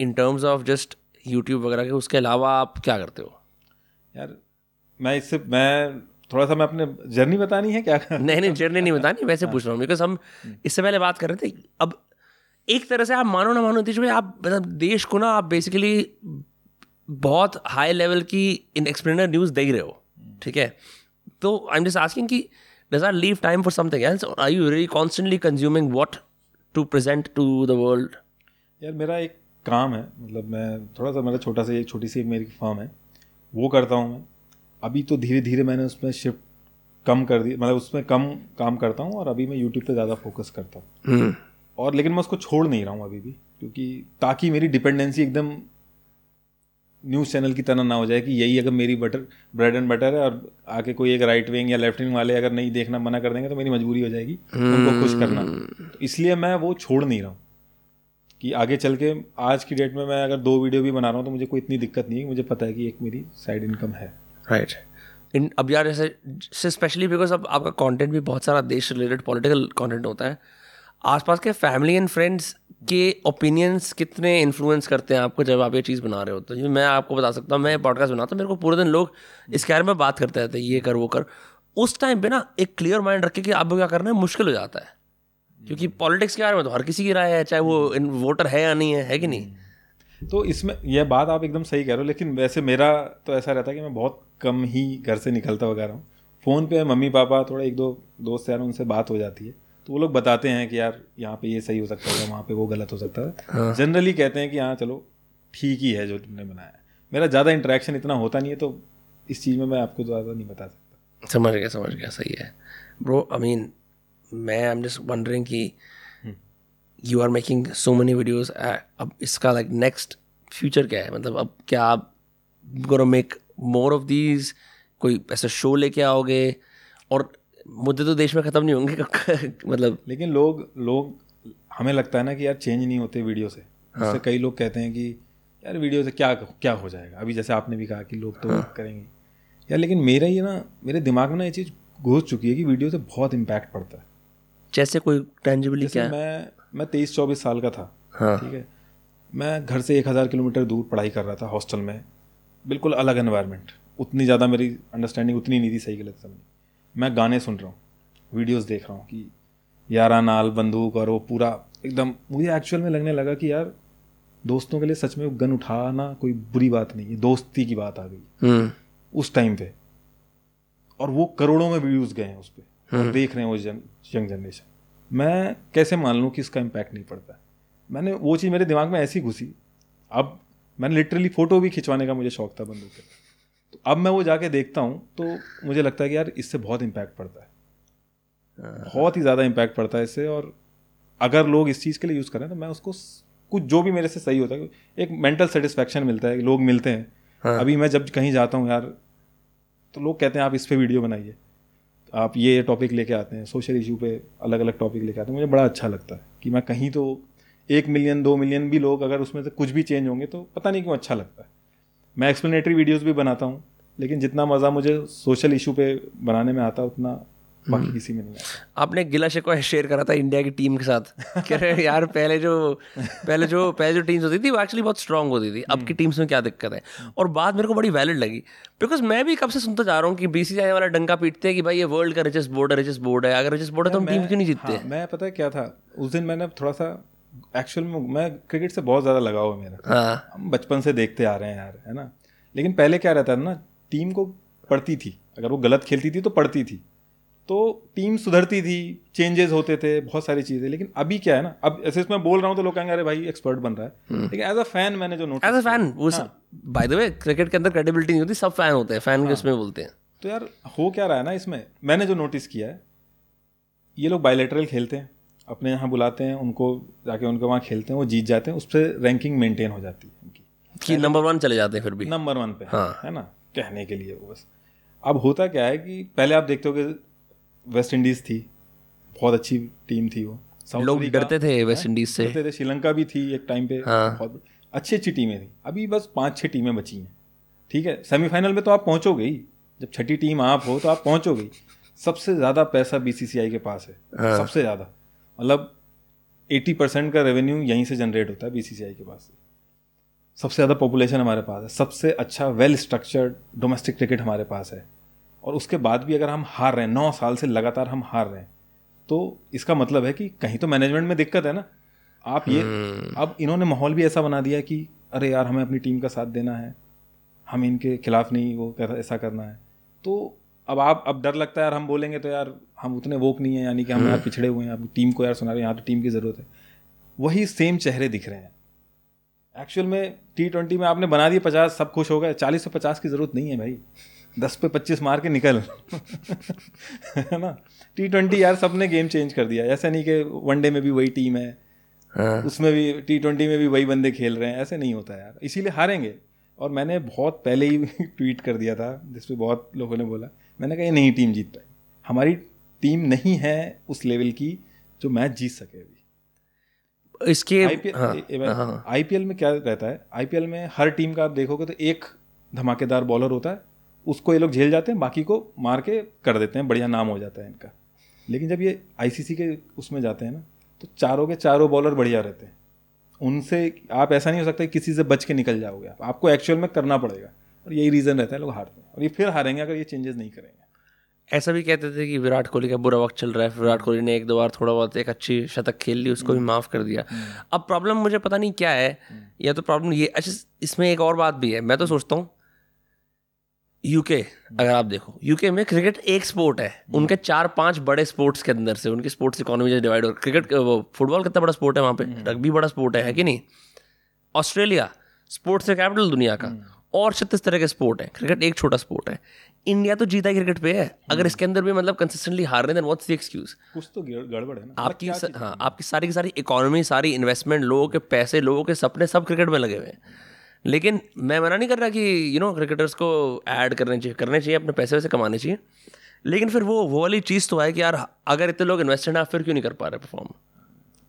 In terms of just YouTube वगैरह के उसके अलावा आप क्या करते हो? यार मैं इससे मैं थोड़ा सा मैं अपने जर्नी बतानी है क्या? नहीं नहीं जर्नी नहीं बतानी वैसे पूछ रहा हूँ बिकॉज़ हम इससे पहले बात कर रहे थे अब एक तरह से आप मानो ना मानो नीतीश भाई आप मतलब देश को ना आप बेसिकली बहुत हाई लेवल की इन एक्सप्लेनर न्यूज़ दे रहे हो ठीक है? तो आई एम जस्ट आस्किंग कि does are leave time for something else are you really constantly consuming what to present to the world यार मेरा एक काम है मतलब मैं थोड़ा सा मेरा छोटा सा एक छोटी सी मेरी फॉर्म है वो करता हूँ मैं। अभी तो धीरे धीरे मैंने उसमें शिफ्ट कम कर दी मतलब उसमें कम काम करता हूँ और अभी मैं यूट्यूब पे ज़्यादा फोकस करता हूँ। हम्म, और लेकिन मैं उसको छोड़ नहीं रहा हूँ अभी भी क्योंकि ताकि मेरी डिपेंडेंसी एकदम न्यूज़ चैनल की तरह ना हो जाए कि यही अगर मेरी बटर ब्रेड एंड बटर है और आके कोई एक राइट विंग या लेफ़्ट विंग वाले अगर नहीं देखना मना कर देंगे तो मेरी मजबूरी हो जाएगी उनको खुश करना। तो इसलिए मैं वो छोड़ नहीं रहा हूँ। कि आगे चल के, आज की डेट में मैं अगर दो वीडियो भी बना रहा हूँ तो मुझे कोई इतनी दिक्कत नहीं है मुझे पता है कि एक मेरी साइड इनकम है। राइट इन अब यार जैसे स्पेशली बिकॉज़ अब आपका कंटेंट भी बहुत सारा देश रिलेटेड पॉलिटिकल कंटेंट होता है। आसपास के फैमिली एंड फ्रेंड्स के ओपिनियंस कितने इन्फ्लुएंस करते हैं आपको जब आप ये चीज़ बना रहे हो? तो मैं आपको बता सकता हूँ, मैं पॉडकास्ट बनाता हूँ, मेरे को पूरे दिन लोग इसके बारे में बात करते रहते हैं, ये कर, वो कर। उस टाइम पे ना एक क्लियर माइंड रखे कि आपको क्या करना है, मुश्किल हो जाता है। क्योंकि पॉलिटिक्स के बारे में तो हर किसी की राय है चाहे वो वोटर है या नहीं है है कि नहीं? तो इसमें यह बात आप एकदम सही कह रहे हो लेकिन वैसे मेरा तो ऐसा रहता है कि मैं बहुत कम ही घर से निकलता वगैरह हूँ। फ़ोन पे मम्मी पापा थोड़ा एक दो दोस्त यार उनसे बात हो जाती है तो वो लोग बताते हैं कि यार यहाँ पे ये सही हो सकता है वहाँ पे वो गलत हो सकता है। जनरली कहते हैं कि हाँ चलो ठीक ही है जो तुमने बनाया मेरा ज़्यादा इंटरेक्शन इतना होता नहीं है तो इस चीज़ में मैं आपको ज़्यादा नहीं बता सकता। समझ गया समझ गया सही है। ब्रो आई मीन मैं आई एम जस्ट वंडरिंग कि you are making so many videos अब इसका लाइक नेक्स्ट फ्यूचर क्या है? मतलब अब क्या आप gonna make more of these कोई ऐसा शो लेके आओगे? और मुद्दे तो देश में ख़त्म नहीं होंगे मतलब लेकिन लोग लोग हमें लगता है ना कि यार चेंज नहीं होते वीडियो से। हाँ। जैसे कई लोग कहते हैं कि यार वीडियो से क्या क्या हो जाएगा? अभी जैसे आपने भी कहा कि लोग तो हाँ। करेंगे। यार लेकिन मेरा ये ना मेरे दिमाग में ना ये चीज़ घुस चुकी है कि वीडियो से बहुत इम्पैक्ट पड़ता है। जैसे कोई टेंजिबली क्या? मैं मैं तेईस चौबीस साल का था। हाँ। ठीक है? मैं घर से एक हज़ार किलोमीटर दूर पढ़ाई कर रहा था हॉस्टल में। बिल्कुल अलग एनवायरनमेंट उतनी ज़्यादा मेरी अंडरस्टैंडिंग उतनी नहीं थी सही गलत समझ मैं गाने सुन रहा हूँ वीडियोस देख रहा हूँ कि यारा नाल बंदूक और वो पूरा एकदम मुझे एक्चुअल में लगने लगा कि यार दोस्तों के लिए सच में गन उठाना कोई बुरी बात नहीं है दोस्ती की बात आ गई। हम्म। उस टाइम पे। और वो करोड़ों में व्यूज़ गए हैं उस पर और देख रहे हैं वो यंग जनरेशन मैं कैसे मान लूँ कि इसका इम्पैक्ट नहीं पड़ता? है मैंने वो चीज़ मेरे दिमाग में ऐसी घुसी। अब मैंने लिटरली फ़ोटो भी खिंचवाने का मुझे शौक था बंदूक के। तो अब मैं वो जाके देखता हूँ तो मुझे लगता है कि यार इससे बहुत इम्पैक्ट पड़ता है। बहुत ही ज़्यादा इम्पैक्ट पड़ता है इससे और अगर लोग इस चीज़ के लिए यूज़ करें तो मैं उसको कुछ जो भी मेरे से सही होता है एक मेंटल सेटिस्फेक्शन मिलता है लोग मिलते हैं। हाँ। अभी मैं जब कहीं जाता हूँ यार तो लोग कहते हैं आप इस पे वीडियो बनाइए। आप ये टॉपिक लेके आते हैं सोशल इशू पे अलग अलग टॉपिक लेके आते हैं, मुझे बड़ा अच्छा लगता है कि मैं कहीं तो एक मिलियन दो मिलियन भी लोग अगर उसमें से कुछ भी चेंज होंगे तो पता नहीं क्यों अच्छा लगता है। मैं एक्सप्लेनेटरी वीडियोज़ भी बनाता हूँ, लेकिन जितना मज़ा मुझे सोशल इशू पे बनाने में आता उतना बाकी किसी में नहीं आपने गिला शिकवा शेयर करा था इंडिया की टीम के साथ। कह रहे यार पहले जो पहले जो पहले जो टीम्स होती थी वो एक्चुअली बहुत स्ट्रांग होती थी। अब की टीम्स में क्या दिक्कत है? और बात मेरे को बड़ी वैलिड लगी। बिकॉज़ मैं भी कब से सुनता जा रहा हूँ कि बीसीसीआई वाला डंका पीटते हैं कि भाई ये वर्ल्ड का रिचेस्ट बोर्ड है रिचेस्ट बोर्ड है। अगर रिचेस्ट बोर्ड है तो हम टीम क्यों नहीं जीतते? हाँ, मैं पता है क्या था? उस दिन मैंने थोड़ा सा एक्चुअल में मैं क्रिकेट से बहुत ज़्यादा लगाव है मेरा। हाँ। हम बचपन से देखते आ रहे हैं यार है ना? लेकिन पहले क्या रहता था ना टीम को पढ़ती थी। अगर वो गलत खेलती थी तो पढ़ती थी। तो टीम सुधरती थी चेंजेस होते थे बहुत सारी चीज़ें। लेकिन अभी क्या है ना अब ऐसे इसमें बोल रहा हूँ तो लोग कहेंगे अरे भाई एक्सपर्ट बन रहा है। लेकिन एज अ फ़ैन मैंने जो नोटिस एज अ फ़ैन वो बाय द वे क्रिकेट के अंदर क्रेडिबिलिटी नहीं होती सब फ़ैन होते हैं फ़ैन के उसमें बोलते हैं। तो यार हो क्या रहा है ना इसमें? मैंने जो नोटिस किया है ये लोग बायलेटरल खेलते हैं अपने यहाँ बुलाते हैं उनको जाके उनके वहाँ खेलते हैं वो जीत जाते हैं उस पर रैंकिंग मेंटेन हो जाती है उनकी। कि नंबर वन चले जाते हैं फिर भी। नंबर वन पे। हाँ। है ना? कहने के लिए वो बस। अब होता क्या है कि पहले आप देखते हो कि वेस्ट इंडीज थी। बहुत अच्छी टीम थी वो। लोग डरते थे वेस्ट इंडीज से। डरते थे। श्रीलंका भी थी एक टाइम पे। हाँ। बहुत अच्छी अच्छी टीमें थी। अभी बस पाँच छह टीमें बची हैं। ठीक है? सेमीफाइनल में तो आप पहुंचोगे ही। जब छठी टीम आप हो तो आप पहुंचोगे सबसे ज़्यादा पैसा बीसीसीआई के पास है। हाँ। सबसे ज़्यादा। मतलब एटी परसेंट का रेवेन्यू यहीं से जनरेट होता है बीसीसीआई के पास सबसे ज़्यादा पॉपुलेशन हमारे पास है। सबसे अच्छा वेल स्ट्रक्चर्ड डोमेस्टिक क्रिकेट हमारे पास है। और उसके बाद भी अगर हम हार रहे हैं नौ साल से लगातार हम हार रहे हैं तो इसका मतलब है कि कहीं तो मैनेजमेंट में दिक्कत है ना। आप ये अब इन्होंने माहौल भी ऐसा बना दिया कि अरे यार हमें अपनी टीम का साथ देना है हम इनके खिलाफ नहीं वो ऐसा करना है। तो अब आप अब डर लगता है यार हम बोलेंगे तो यार हम उतने वोक नहीं है यानी कि हम यार पिछड़े हुए हैं अब टीम को यार सुना रहे हैं यहाँ तो टीम की ज़रूरत है। वही सेम चेहरे दिख रहे हैं। एक्चुअल में टी ट्वेंटी में आपने बना दिया पचास सब खुश हो गए चालीस से पचास की ज़रूरत नहीं है भाई। दस पे पच्चीस मार के निकल। है ना? टी ट्वेंटी यार सबने गेम चेंज कर दिया। ऐसा नहीं कि वनडे में भी वही टीम है। हाँ। उसमें भी टी ट्वेंटी में भी वही बंदे खेल रहे हैं। ऐसे नहीं होता यार। इसीलिए हारेंगे। और मैंने बहुत पहले ही ट्वीट कर दिया था जिसपे बहुत लोगों ने बोला। मैंने कहा ये नहीं टीम जीत पाई। हमारी टीम नहीं है उस लेवल की जो मैच जीत सके अभी। इसके आईपीएल हाँ, हाँ, आईपीएल में क्या रहता है? आईपीएल में हर टीम का आप देखोगे तो एक धमाकेदार बॉलर होता है। उसको ये लोग झेल जाते हैं बाकी को मार के कर देते हैं बढ़िया नाम हो जाता है इनका। लेकिन जब ये आईसीसी के उसमें जाते हैं ना तो चारों के चारों बॉलर बढ़िया रहते हैं। उनसे आप ऐसा नहीं हो सकता कि किसी से बच के निकल जाओगे आप। आपको एक्चुअल में करना पड़ेगा। और यही रीज़न रहता है लोग हारते हैं। और ये फिर हारेंगे अगर ये चेंजेस नहीं करेंगे। ऐसा भी कहते थे कि विराट कोहली का बुरा वक्त चल रहा है। विराट कोहली ने एक दो बार थोड़ा बहुत एक अच्छी शतक खेल ली उसको भी हम्म। माफ़ कर दिया। हम्म। अब प्रॉब्लम मुझे पता नहीं क्या है। हम्म। या तो प्रॉब्लम ये अच्छा इसमें एक और बात भी है। मैं तो सोचता हूँ यूके अगर आप देखो यूके में क्रिकेट एक स्पोर्ट है। उनके चार पाँच बड़े स्पोर्ट्स के अंदर से उनकी स्पोर्ट्स इकोनॉमी जो डिवाइड हो क्रिकेट फुटबॉल कितना बड़ा स्पोर्ट है वहाँ पे? रग्बी बड़ा स्पोर्ट है, है कि नहीं? ऑस्ट्रेलिया स्पोर्ट्स है कैपिटल दुनिया का। हम्म। और छत्तीस तरह के स्पोर्ट है क्रिकेट एक छोटा स्पोर्ट है। इंडिया तो जीता ही क्रिकेट पे है। अगर हम्म। इसके अंदर भी मतलब कंसिस्टेंटली हार रहे हैं व्हाट्स द एक्सक्यूज कुछ तो गड़बड़ है ना। आपकी हाँ आपकी सारी की सारी इकोनॉमी सारी इन्वेस्टमेंट लोगों के पैसे लोगों के सपने सब क्रिकेट में लगे हुए हैं। लेकिन मैं मना नहीं कर रहा कि यू नो क्रिकेटर्स को ऐड करने चाहिए करने चाहिए अपने पैसे वैसे कमाने चाहिए। लेकिन फिर वो वो वाली चीज़ तो है कि यार अगर इतने लोग इन्वेस्टेड हैं आप फिर क्यों नहीं कर पा रहे परफॉर्म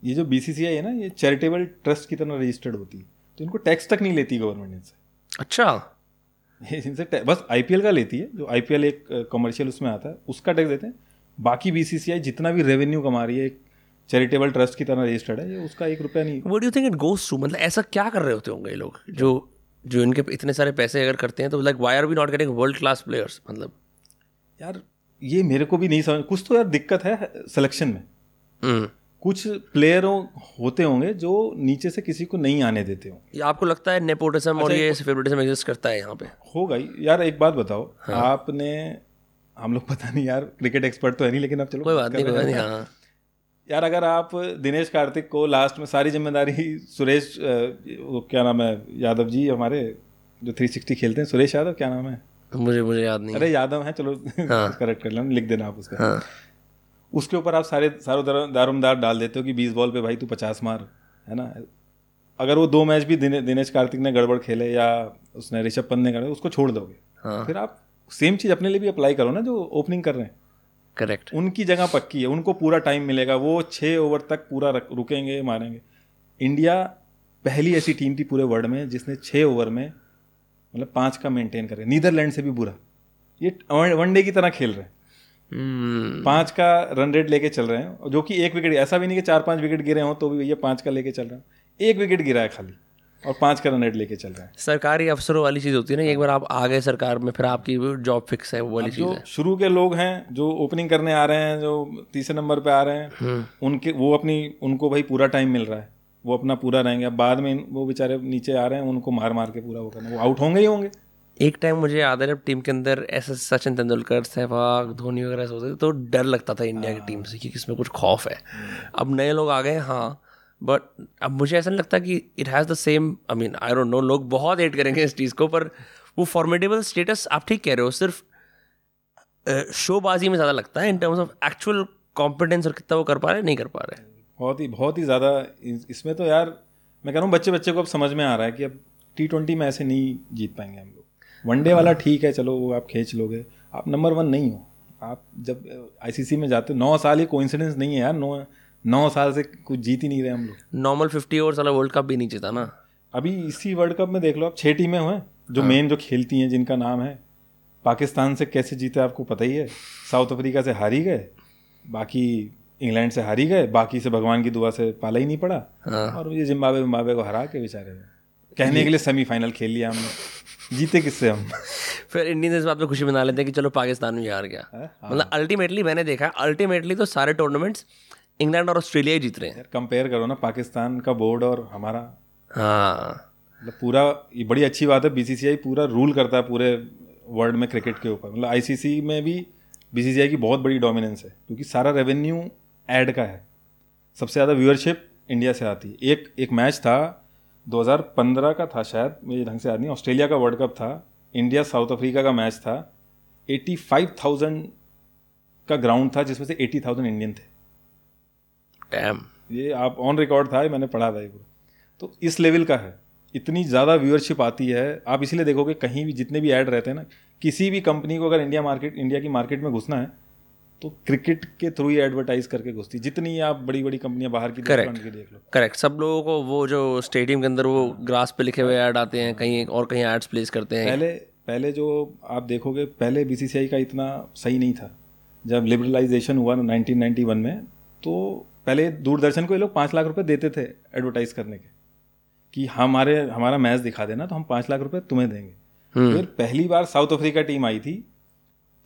ये जो बीसीसीआई है ना ये चैरिटेबल ट्रस्ट की तरह रजिस्टर्ड होती है। तो इनको टैक्स तक नहीं लेती गवर्नमेंट इनसे। अच्छा। इनसे बस आईपीएल का लेती है जो आईपीएल एक कमर्शियल उसमें आता है उसका टैक्स देते हैं। बाकी बीसीसीआई जितना भी रेवेन्यू कमा रही है एक चैरिटेबल ट्रस्ट की तरह रजिस्टर्ड है ये उसका एक रुपया नहीं वो do think it goes to मतलब ऐसा क्या कर रहे होते होंगे ये लोग जो जो इनके इतने सारे पैसे अगर करते हैं तो like why are we not getting world class players मतलब यार ये मेरे को भी नहीं समझ कुछ तो यार दिक्कत है सिलेक्शन में। hmm. कुछ प्लेयर होते होंगे जो नीचे से किसी को नहीं आने देते होंगे आपको लगता है नेपोटिज्म और अच्छा, ये फेवरेटिज्म एग्जिस्ट करता है यहाँ पे? होगा यार एक बात बताओ हाँ. आपने हम लोग पता नहीं यार क्रिकेट एक्सपर्ट तो है नहीं लेकिन आप चलो कोई बात नहीं नहीं हाँ। यार अगर आप दिनेश कार्तिक को लास्ट में सारी ज़िम्मेदारी सुरेश वो क्या नाम है यादव जी हमारे जो थ्री सिक्सटी खेलते हैं सुरेश यादव क्या नाम है मुझे मुझे याद नहीं अरे यादव है चलो हाँ। करेक्ट कर लेना लिख देना आप उसका हाँ। उसके ऊपर आप सारे सारो दारोमदार डाल देते हो कि बीस बॉल पे भाई तू पचास मार है ना अगर वो दो मैच भी दिने, दिनेश कार्तिक ने गड़बड़ खेले या उसने ऋषभ पंत ने करे उसको छोड़ दोगे हाँ। फिर आप सेम चीज़ अपने लिए भी अप्लाई करो ना जो ओपनिंग कर रहे हैं करेक्ट उनकी जगह पक्की है उनको पूरा टाइम मिलेगा वो छः ओवर तक पूरा रुकेंगे मारेंगे। इंडिया पहली ऐसी टीम थी पूरे वर्ल्ड में जिसने छः ओवर में मतलब पाँच का मेंटेन करे। नीदरलैंड से भी बुरा। ये वनडे की तरह खेल रहे हैं। Hmm. पाँच का रन रेट लेके चल रहे हैं जो कि एक विकेट ऐसा भी नहीं कि चार पाँच विकेट गिरे हों तो भी भैया पाँच का लेके चल रहे हैं। एक विकेट गिरा है खाली। और पाँच का रन रेट लेके चल रहे हैं। सरकारी अफसरों वाली चीज़ होती है ना एक बार आप आ गए सरकार में फिर आपकी जॉब फिक्स है वो वाली चीज़ है। शुरू के लोग हैं जो ओपनिंग करने आ रहे हैं जो तीसरे नंबर पे आ रहे हैं हम्म। उनके वो अपनी उनको भाई पूरा टाइम मिल रहा है। वो अपना पूरा रहेंगे। अब बाद में वो बेचारे नीचे आ रहे हैं उनको मार मार के पूरा वो करना वो आउट होंगे ही होंगे। एक टाइम मुझे याद है जब टीम के अंदर ऐसे सचिन तेंदुलकर सहवाग धोनी वगैरह होते थे तो डर लगता था इंडिया की टीम से कि इसमें कुछ खौफ है। हम्म। अब नए लोग आ गए हाँ बट अब मुझे ऐसा नहीं लगता कि it has the same I mean I don't know लोग बहुत एड करेंगे इस चीज़ को पर वो फॉर्मेडेबल स्टेटस आप ठीक कह रहे हो सिर्फ़ शोबाजी में ज़्यादा लगता है in terms of actual competence और कितना वो कर पा रहे नहीं कर पा रहे बहुत ही बहुत ही ज़्यादा इसमें तो यार मैं कह रहा हूँ बच्चे बच्चे को अब समझ में आ रहा है कि अब टी ट्वेंटी में ऐसे नहीं जीत पाएँगे हम लोग। वनडे वाला ठीक है चलो वो आप खींच लोगे। आप नंबर वन नहीं हो। आप जब आईसीसी में जाते हो नौ साल ये कोइंसिडेंस नहीं है यार नौ नौ साल से कुछ जीत ही नहीं रहे हम लोग। नॉर्मल फिफ्टी ओवर्स वाला वर्ल्ड कप भी नहीं जीता ना। अभी इसी वर्ल्ड कप में देख लो आप छः टीमें हुए जो हाँ। मेन जो खेलती हैं जिनका नाम है। पाकिस्तान से कैसे जीते आपको पता ही है। साउथ अफ्रीका से हारी गए बाकी इंग्लैंड से हारी गए बाकी से भगवान की दुआ से पाला ही नहीं पड़ा। हाँ। और ये जिम्बाब्वे जिम्बाब्वे को हरा के बेचारे कहने के लिए सेमीफाइनल खेल लिया हमने। जीते किससे हम? फिर इंडियन इस बात पे खुशी मना लेते हैं कि चलो पाकिस्तान में हार गया। मतलब अल्टीमेटली मैंने देखा अल्टीमेटली तो सारे टूर्नामेंट्स इंग्लैंड और ऑस्ट्रेलिया ही जीत रहे हैं। कंपेयर करो ना पाकिस्तान का बोर्ड और हमारा। हाँ। मतलब पूरा ये बड़ी अच्छी बात है बीसीसीआई पूरा रूल करता है पूरे वर्ल्ड में क्रिकेट के ऊपर। मतलब आईसीसी में भी बीसीसीआई की बहुत बड़ी डोमिनेंस है क्योंकि सारा रेवेन्यू एड का है। सबसे ज़्यादा व्यूअरशिप इंडिया से आती है। एक एक मैच था 2015 का था शायद मुझे ढंग से याद नहीं ऑस्ट्रेलिया का वर्ल्ड कप था इंडिया साउथ अफ्रीका का मैच था। 85,000 का ग्राउंड था जिसमें से 80,000 इंडियन थे। डैम ये आप ऑन रिकॉर्ड था मैंने पढ़ा था ये पूरा। तो इस लेवल का है। इतनी ज़्यादा व्यूअरशिप आती है। आप इसीलिए देखोगे कहीं भी जितने भी ऐड रहते हैं ना किसी भी कंपनी को अगर इंडिया मार्केट इंडिया की मार्केट में घुसना है तो क्रिकेट के थ्रू ही एडवर्टाइज करके घुसती। जितनी आप बड़ी बड़ी कंपनियाँ बाहर की Correct. रेस्टोरेंट की देख लो। करेक्ट सब लोगों को वो जो स्टेडियम के अंदर वो ग्रास पे लिखे हुए ऐड आते हैं कहीं और कहीं एड्स प्लेस करते हैं। पहले पहले जो आप देखोगे पहले बीसीसीआई का इतना सही नहीं था। जब लिबरलाइजेशन हुआ ना 1991 में तो पहले दूरदर्शन को ये लोग पाँच लाख रुपए देते थे एडवर्टाइज करने के कि हमारे हमारा मैच दिखा देना तो हम पाँच लाख रुपए तुम्हें देंगे। फिर पहली बार साउथ अफ्रीका टीम आई थी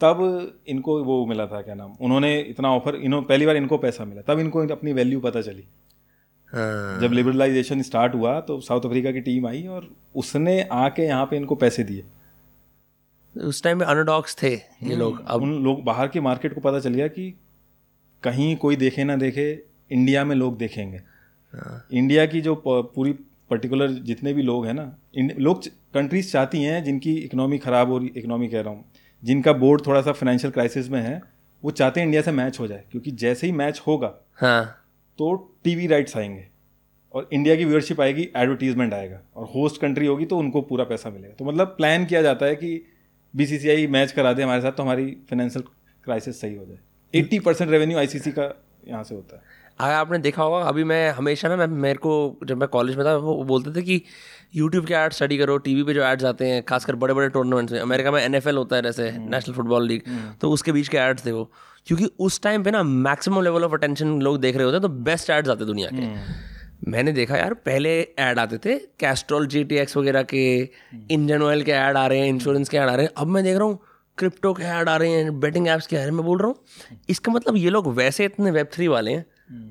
तब इनको वो मिला था क्या नाम उन्होंने इतना ऑफ़र इन्होंने पहली बार इनको पैसा मिला तब इनको अपनी वैल्यू पता चली। हाँ। जब लिबरलाइजेशन स्टार्ट हुआ तो साउथ अफ्रीका की टीम आई और उसने आके यहाँ पे इनको पैसे दिए। उस टाइम में अंडरडॉग्स थे ये लोग अब उन लोग बाहर के मार्केट को पता चल गया कि कहीं कोई देखे ना देखे इंडिया में लोग देखेंगे। इंडिया की जो पूरी पर्टिकुलर जितने भी लोग हैं ना लोग कंट्रीज़ चाहती हैं जिनकी इकोनॉमी ख़राब हो रही इकोनॉमी कह रहा हूँ जिनका बोर्ड थोड़ा सा फाइनेंशियल क्राइसिस में है वो चाहते हैं इंडिया से मैच हो जाए क्योंकि जैसे ही मैच होगा हाँ। तो टीवी राइट्स आएँगे और इंडिया की व्यूअरशिप आएगी एडवर्टीजमेंट आएगा और होस्ट कंट्री होगी तो उनको पूरा पैसा मिलेगा। तो मतलब प्लान किया जाता है कि बीसीसीआई मैच करा दे हमारे साथ तो हमारी फाइनेंशियल क्राइसिस सही हो जाए। एट्टी परसेंट रेवेन्यू आईसीसी का यहाँ से होता है। आपने देखा होगा अभी मैं हमेशा ना मैं मेरे को जब मैं कॉलेज में था वो बोलते थे कि यूट्यूब के एड स्टडी करो टीवी पे जो एड्स आते हैं खासकर बड़े बड़े टूर्नामेंट्स में अमेरिका में एनएफएल होता है जैसे नेशनल फुटबॉल लीग तो उसके बीच के एड्स थे वो। क्योंकि उस टाइम पे ना मैक्सिमम लेवल ऑफ़ अटेंशन लोग देख रहे होते हैं तो बेस्ट एड्स आते दुनिया के। मैंने देखा यार पहले ऐड आते थे कैस्ट्रॉल जी टी एक्स वगैरह के इंजन ऑयल के ऐड आ रहे हैं इंश्योरेंस के ऐड आ रहे हैं अब मैं देख रहा हूँ क्रिप्टो के ऐड आ रहे हैं बेटिंग ऐप्स के आ रहे हैं मैं बोल रहा हूँ इसका मतलब ये लोग वैसे इतने वेब थ्री वाले हैं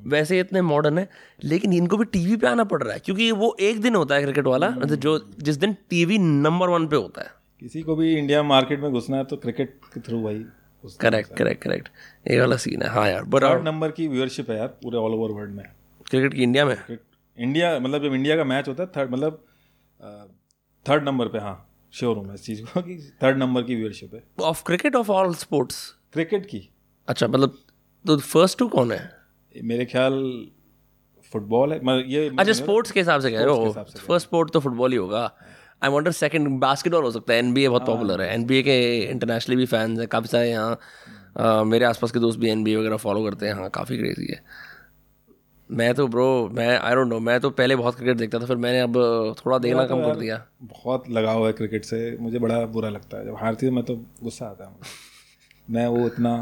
वैसे इतने मॉडर्न है लेकिन इनको भी टीवी पे आना पड़ रहा है क्योंकि वो एक दिन होता है क्रिकेट वाला मतलब जो जिस दिन टीवी नंबर वन पे होता है। किसी को भी इंडिया मार्केट में घुसना है तो क्रिकेट के थ्रू भाई करेक्ट करेक्ट करेक्ट ये वाला सीन है। हाँ यार बट नंबर की व्यूअरशिप है यार पूरे ऑल ओवर वर्ल्ड में। क्रिकेट की इंडिया में? इंडिया मतलब जब इंडिया का मैच होता है थर्ड मतलब थर्ड नंबर पे हाँ श्योर हूँ मैं इस चीज़ को कि थर्ड नंबर की व्यूअरशिप है। Of cricket of all sports cricket की। अच्छा मतलब तो फ़र्स्ट टू कौन है? मेरे ख्याल फुटबॉल है। मतलब ये अच्छा स्पोर्ट्स के हिसाब से कह रहे हो? फ़र्स्ट स्पोर्ट तो फुटबॉल ही होगा। आई वॉन्टर सेकेंड बास्केटबॉल हो सकता है। एनबीए बहुत पॉपुलर है। एनबीए के इंटरनेशनली भी फैंस हैं काफ़ी सारे यहाँ मेरे आसपास के दोस्त भी एनबीए वगैरह फॉलो करते हैं। हाँ काफ़ी क्रेजी है। मैं तो ब्रो मैं आई डोंट नो मैं तो पहले बहुत क्रिकेट देखता था फिर मैंने अब थोड़ा देखना कम कर दिया। बहुत लगाव है क्रिकेट से। मुझे बड़ा बुरा लगता है। जब हारती है मैं तो गुस्सा आता है। मैं वो इतना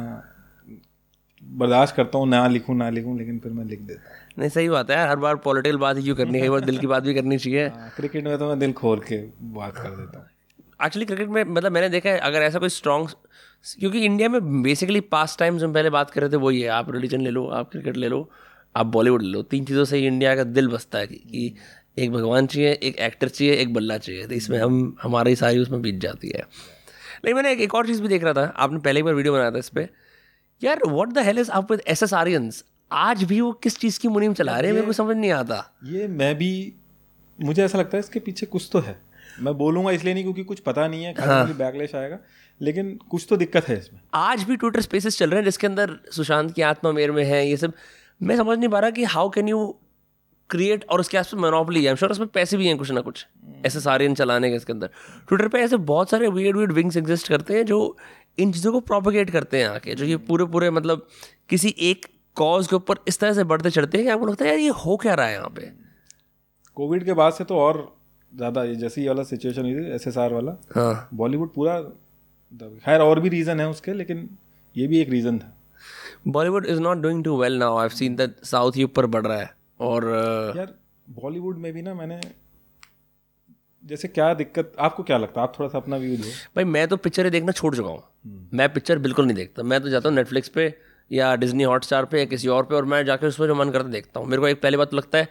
बर्दाश्त करता हूँ ना लिखूँ ना लिखूँ लेकिन फिर मैं लिख देता हूँ। नहीं सही बात है यार हर बार पॉलिटिकल बात ही क्यों करनी है? कई बार दिल की बात भी करनी चाहिए। हाँ, क्रिकेट में तो मैं दिल खोल के बात कर देता हूँ। एक्चुअली क्रिकेट में मतलब मैंने देखा है अगर ऐसा कोई स्ट्रॉन्ग क्योंकि इंडिया में बेसिकली पास टाइम्स हम पहले बात कर रहे थे वही है। आप रिलीजन ले लो आप क्रिकेट ले लो आप बॉलीवुड ले लो तीन चीज़ों से ही इंडिया का दिल बसता है कि, एक भगवान चाहिए एक एक्टर चाहिए एक बल्ला चाहिए। तो इसमें हम हमारी सारी उसमें बीत जाती है। नहीं मैंने एक, एक और चीज़ भी देख रहा था। आपने पहले एक बार वीडियो बनाया था इस पर यार व्हाट द हेल इज़ आप विद एस एस आरियंस आज भी वो किस चीज़ की मुनीम चला रहे हैं? मेरे को समझ नहीं आता। ये मैं भी मुझे ऐसा लगता है इसके पीछे कुछ तो है। मैं बोलूँगा इसलिए नहीं क्योंकि कुछ पता नहीं है खाली बैकलेश आएगा लेकिन कुछ तो दिक्कत है इसमें। आज भी ट्विटर स्पेसेस चल रहे हैं जिसके अंदर सुशांत की आत्मा मेर में है ये सब। मैं समझ नहीं पा रहा कि हाउ कैन यू क्रिएट और उसके आसपास मोनोपली है। श्योर उसमें पैसे भी हैं कुछ ना कुछ ऐसे सारे चलाने के इसके अंदर। ट्विटर पे ऐसे बहुत सारे वियर्ड वियर्ड विंग्स एग्जिस्ट करते हैं जो इन चीज़ों को प्रोपोगेट करते हैं आके जो ये पूरे पूरे मतलब किसी एक कॉज के ऊपर इस तरह से बढ़ते चढ़ते हैं कि आपको लगता है यार ये हो क्या रहा है यहाँ पे? कोविड के बाद से तो और ज़्यादा ये जैसे ये वाला सिचुएशन हुई थी एस वाला हाँ। बॉलीवुड पूरा खैर और भी रीज़न है उसके लेकिन ये भी एक रीज़न था। Bollywood is not doing too well now I seen that South ही ऊपर बढ़ रहा है और यार बॉलीवुड में भी ना मैंने जैसे क्या दिक्कत, आपको क्या लगता है? आप थोड़ा सा अपना व्यू दो। भाई, मैं तो पिक्चरें देखना छोड़ चुका हूँ। मैं पिक्चर बिल्कुल नहीं देखता। मैं तो जाता हूँ नेटफ्लिक्स पे या डिज्नी हॉटस्टार पे या किसी और पे और मैं जाकर उसमें जो मन करता देखता हूँ। मेरे को एक पहली बात तो लगता है,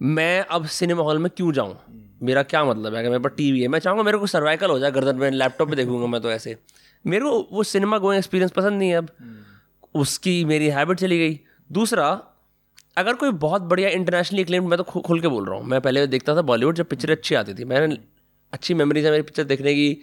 मैं अब सिनेमा हॉल में क्यों जाऊँ? मेरा क्या मतलब है? अगर मेरे पास टीवी है, मैं चाहूँगा मेरे को सर्वाइकल हो जाए, गर्दन में लैपटॉप पर देखूँगा मैं तो ऐसे। मेरे को वो सिनेमा गोइंग एक्सपीरियंस पसंद नहीं है अब। उसकी मेरी हैबिट चली गई। दूसरा अगर कोई बहुत बढ़िया इंटरनेशनली क्लेम मैं तो खु- खुल के बोल रहा हूँ। मैं पहले देखता था बॉलीवुड जब पिक्चर अच्छी आती थी। मैंने अच्छी मेमोरीज है मेरी पिक्चर देखने की।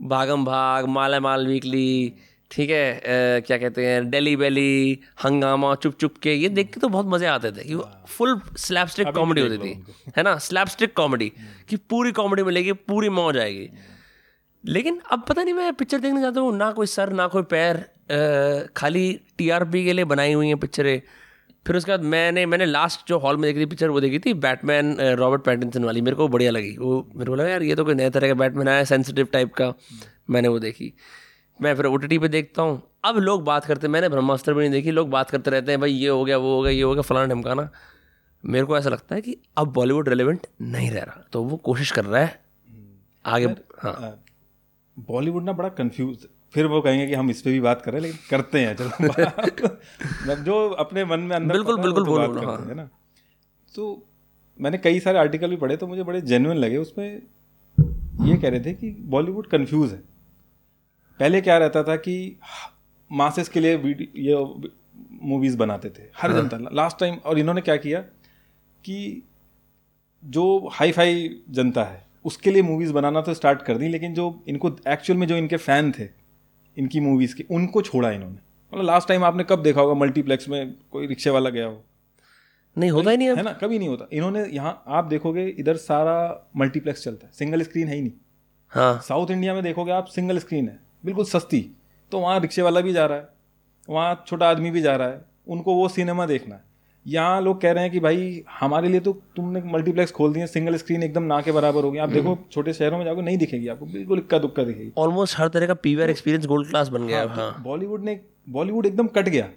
भागम भाग माला माल वीकली ठीक है अ, क्या कहते हैं डेली बेली हंगामा चुप चुप के ये देख के तो बहुत मज़े आते थे ये फुल स्लैपस्टिक कॉमेडी होती थी। है ना? स्लैपस्टिक कॉमेडी कि पूरी कॉमेडी मिलेगी पूरी मौज आएगी। लेकिन अब पता नहीं मैं पिक्चर देखने जाता हूँ ना कोई सर ना कोई पैर खाली टीआरपी के लिए बनाई हुई हैं पिक्चरें फिर उसके बाद मैंने मैंने लास्ट जो हॉल में देखी थी पिक्चर वो देखी थी बैटमैन रॉबर्ट पैटिंसन वाली। मेरे को बढ़िया लगी। वो मेरे को लगा यार ये तो कोई नए तरह का बैटमैन आया सेंसिटिव टाइप का। मैंने वो देखी। मैं फिर ओ टी पे देखता हूँ। अब लोग बात करते मैंने ब्रह्मास्त्र भी नहीं देखी। लोग बात करते रहते हैं भाई ये हो गया वो हो गया ये हो गया फलाना ढमकाना। मेरे को ऐसा लगता है कि अब बॉलीवुड रेलिवेंट नहीं रह रहा। तो वो कोशिश कर रहा है आगे। हाँ। बॉलीवुड ना बड़ा कंफ्यूज फिर वो कहेंगे कि हम इस पर भी बात करें लेकिन करते हैं चलो मतलब जो अपने मन में अंदर बिल्कुल, बिल्कुल तो बोलो, बात करते हाँ। हैं ना। तो मैंने कई सारे आर्टिकल भी पढ़े तो मुझे बड़े जेन्युइन लगे। उसमें ये कह रहे थे कि बॉलीवुड कंफ्यूज है। पहले क्या रहता था कि मासेस के लिए ये मूवीज़ बनाते थे हर हाँ। जनता। लास्ट टाइम और इन्होंने क्या किया कि जो हाई फाई जनता है उसके लिए मूवीज़ बनाना तो स्टार्ट कर दी लेकिन जो इनको एक्चुअल में जो इनके फ़ैन थे इनकी मूवीज़ की उनको छोड़ा इन्होंने। मतलब लास्ट टाइम आपने कब देखा होगा मल्टीप्लेक्स में कोई रिक्शे वाला गया हो? नहीं होता ही नहीं है ना? कभी नहीं होता। इन्होंने यहाँ आप देखोगे इधर सारा मल्टीप्लेक्स चलता है। सिंगल स्क्रीन है ही नहीं। हाँ। साउथ इंडिया में देखोगे आप सिंगल स्क्रीन है। बिल्कुल सस्ती। तो वहाँ रिक्शे वाला भी जा रहा है। वहाँ छोटा आदमी भी जा रहा है। उनको वो सिनेमा देखना है। यहाँ लोग कह रहे हैं कि भाई हमारे लिए तो तुमने मल्टीप्लेक्स खोल दिए सिंगल स्क्रीन एकदम ना के बराबर हो गया। आप देखो छोटे शहरों में जाओगे नहीं दिखेगी आपको बिल्कुल इक्का दुक्का दिखेगी। ऑलमोस्ट हर तरह का पीवीआर एक्सपीरियंस गोल्ड क्लास बन गया हाँ बॉलीवुड ने बॉलीवुड एकदम कट गया।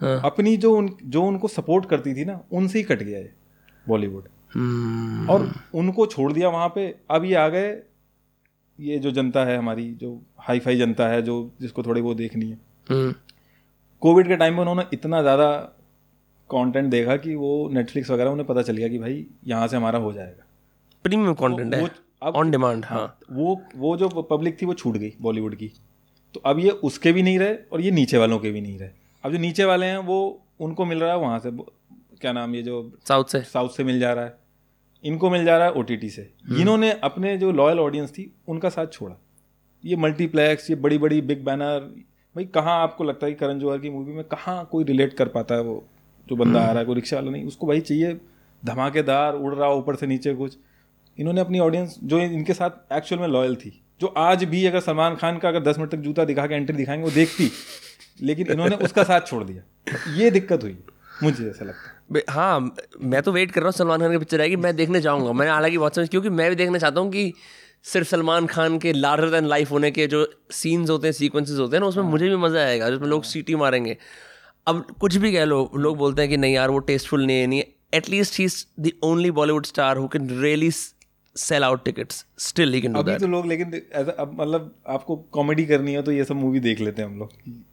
हाँ। अपनी जो उन जो उनको सपोर्ट करती थी ना उनसे ही कट गया ये बॉलीवुड हम्म, और उनको छोड़ दिया वहाँ पे अब ये आ गए ये जो जनता है हमारी जो हाई फाई जनता है जो जिसको थोड़ी वो देखनी है। हम्म, कोविड के टाइम में उन्होंने इतना ज़्यादा कंटेंट देखा कि वो नेटफ्लिक्स वगैरह उन्हें पता चल गया कि भाई यहाँ से हमारा हो जाएगा। प्रीमियम कंटेंट है। अब ऑन डिमांड हाँ। वो वो जो पब्लिक थी वो छूट गई बॉलीवुड की। तो अब ये उसके भी नहीं रहे और ये नीचे वालों के भी नहीं रहे। अब जो नीचे वाले हैं वो उनको मिल रहा है वहाँ से। क्या नाम ये जो साउथ से। साउथ से मिल जा रहा है। इनको मिल जा रहा है ओटीटी से। इन्होंने अपने जो लॉयल ऑडियंस थी उनका साथ छोड़ा। ये मल्टीप्लेक्स ये बड़ी बड़ी बिग बैनर भाई कहाँ आपको लगता है कि करण जौहर की मूवी में कहाँ कोई रिलेट कर पाता है वो? जो बंदा आ रहा है कोई रिक्शा वाला नहीं। उसको भाई चाहिए धमाकेदार उड़ रहा ऊपर से नीचे कुछ। इन्होंने अपनी ऑडियंस जो इनके साथ एक्चुअल में लॉयल थी जो आज भी अगर सलमान खान का अगर दस मिनट तक जूता दिखा के एंट्री दिखाएँगे वो देखती। लेकिन इन्होंने उसका साथ छोड़ दिया। ये दिक्कत हुई मुझे ऐसा लगता है। हाँ मैं तो वेट कर रहा हूँ सलमान खान की पिक्चर आएगी मैं देखने जाऊँगा। मैंने हालाँकि बहुत समझ क्योंकि मैं भी देखना चाहता हूँ कि सिर्फ़ सलमान खान के लार्जर देन लाइफ होने के जो सीन्स होते हैं सीक्वेंसेस होते हैं ना उसमें मुझे भी मज़ा आएगा जिसमें लोग सीटी मारेंगे। अब कुछ भी कह लो लोग बोलते हैं कि नहीं यार वो टेस्टफुल नहीं है नहीं at least he is the only Bollywood star who can really sell out tickets still he can do अभी दैट तो लोग लेकिन अब मतलब आपको कॉमेडी करनी है तो ये सब मूवी देख लेते हैं हम लोग।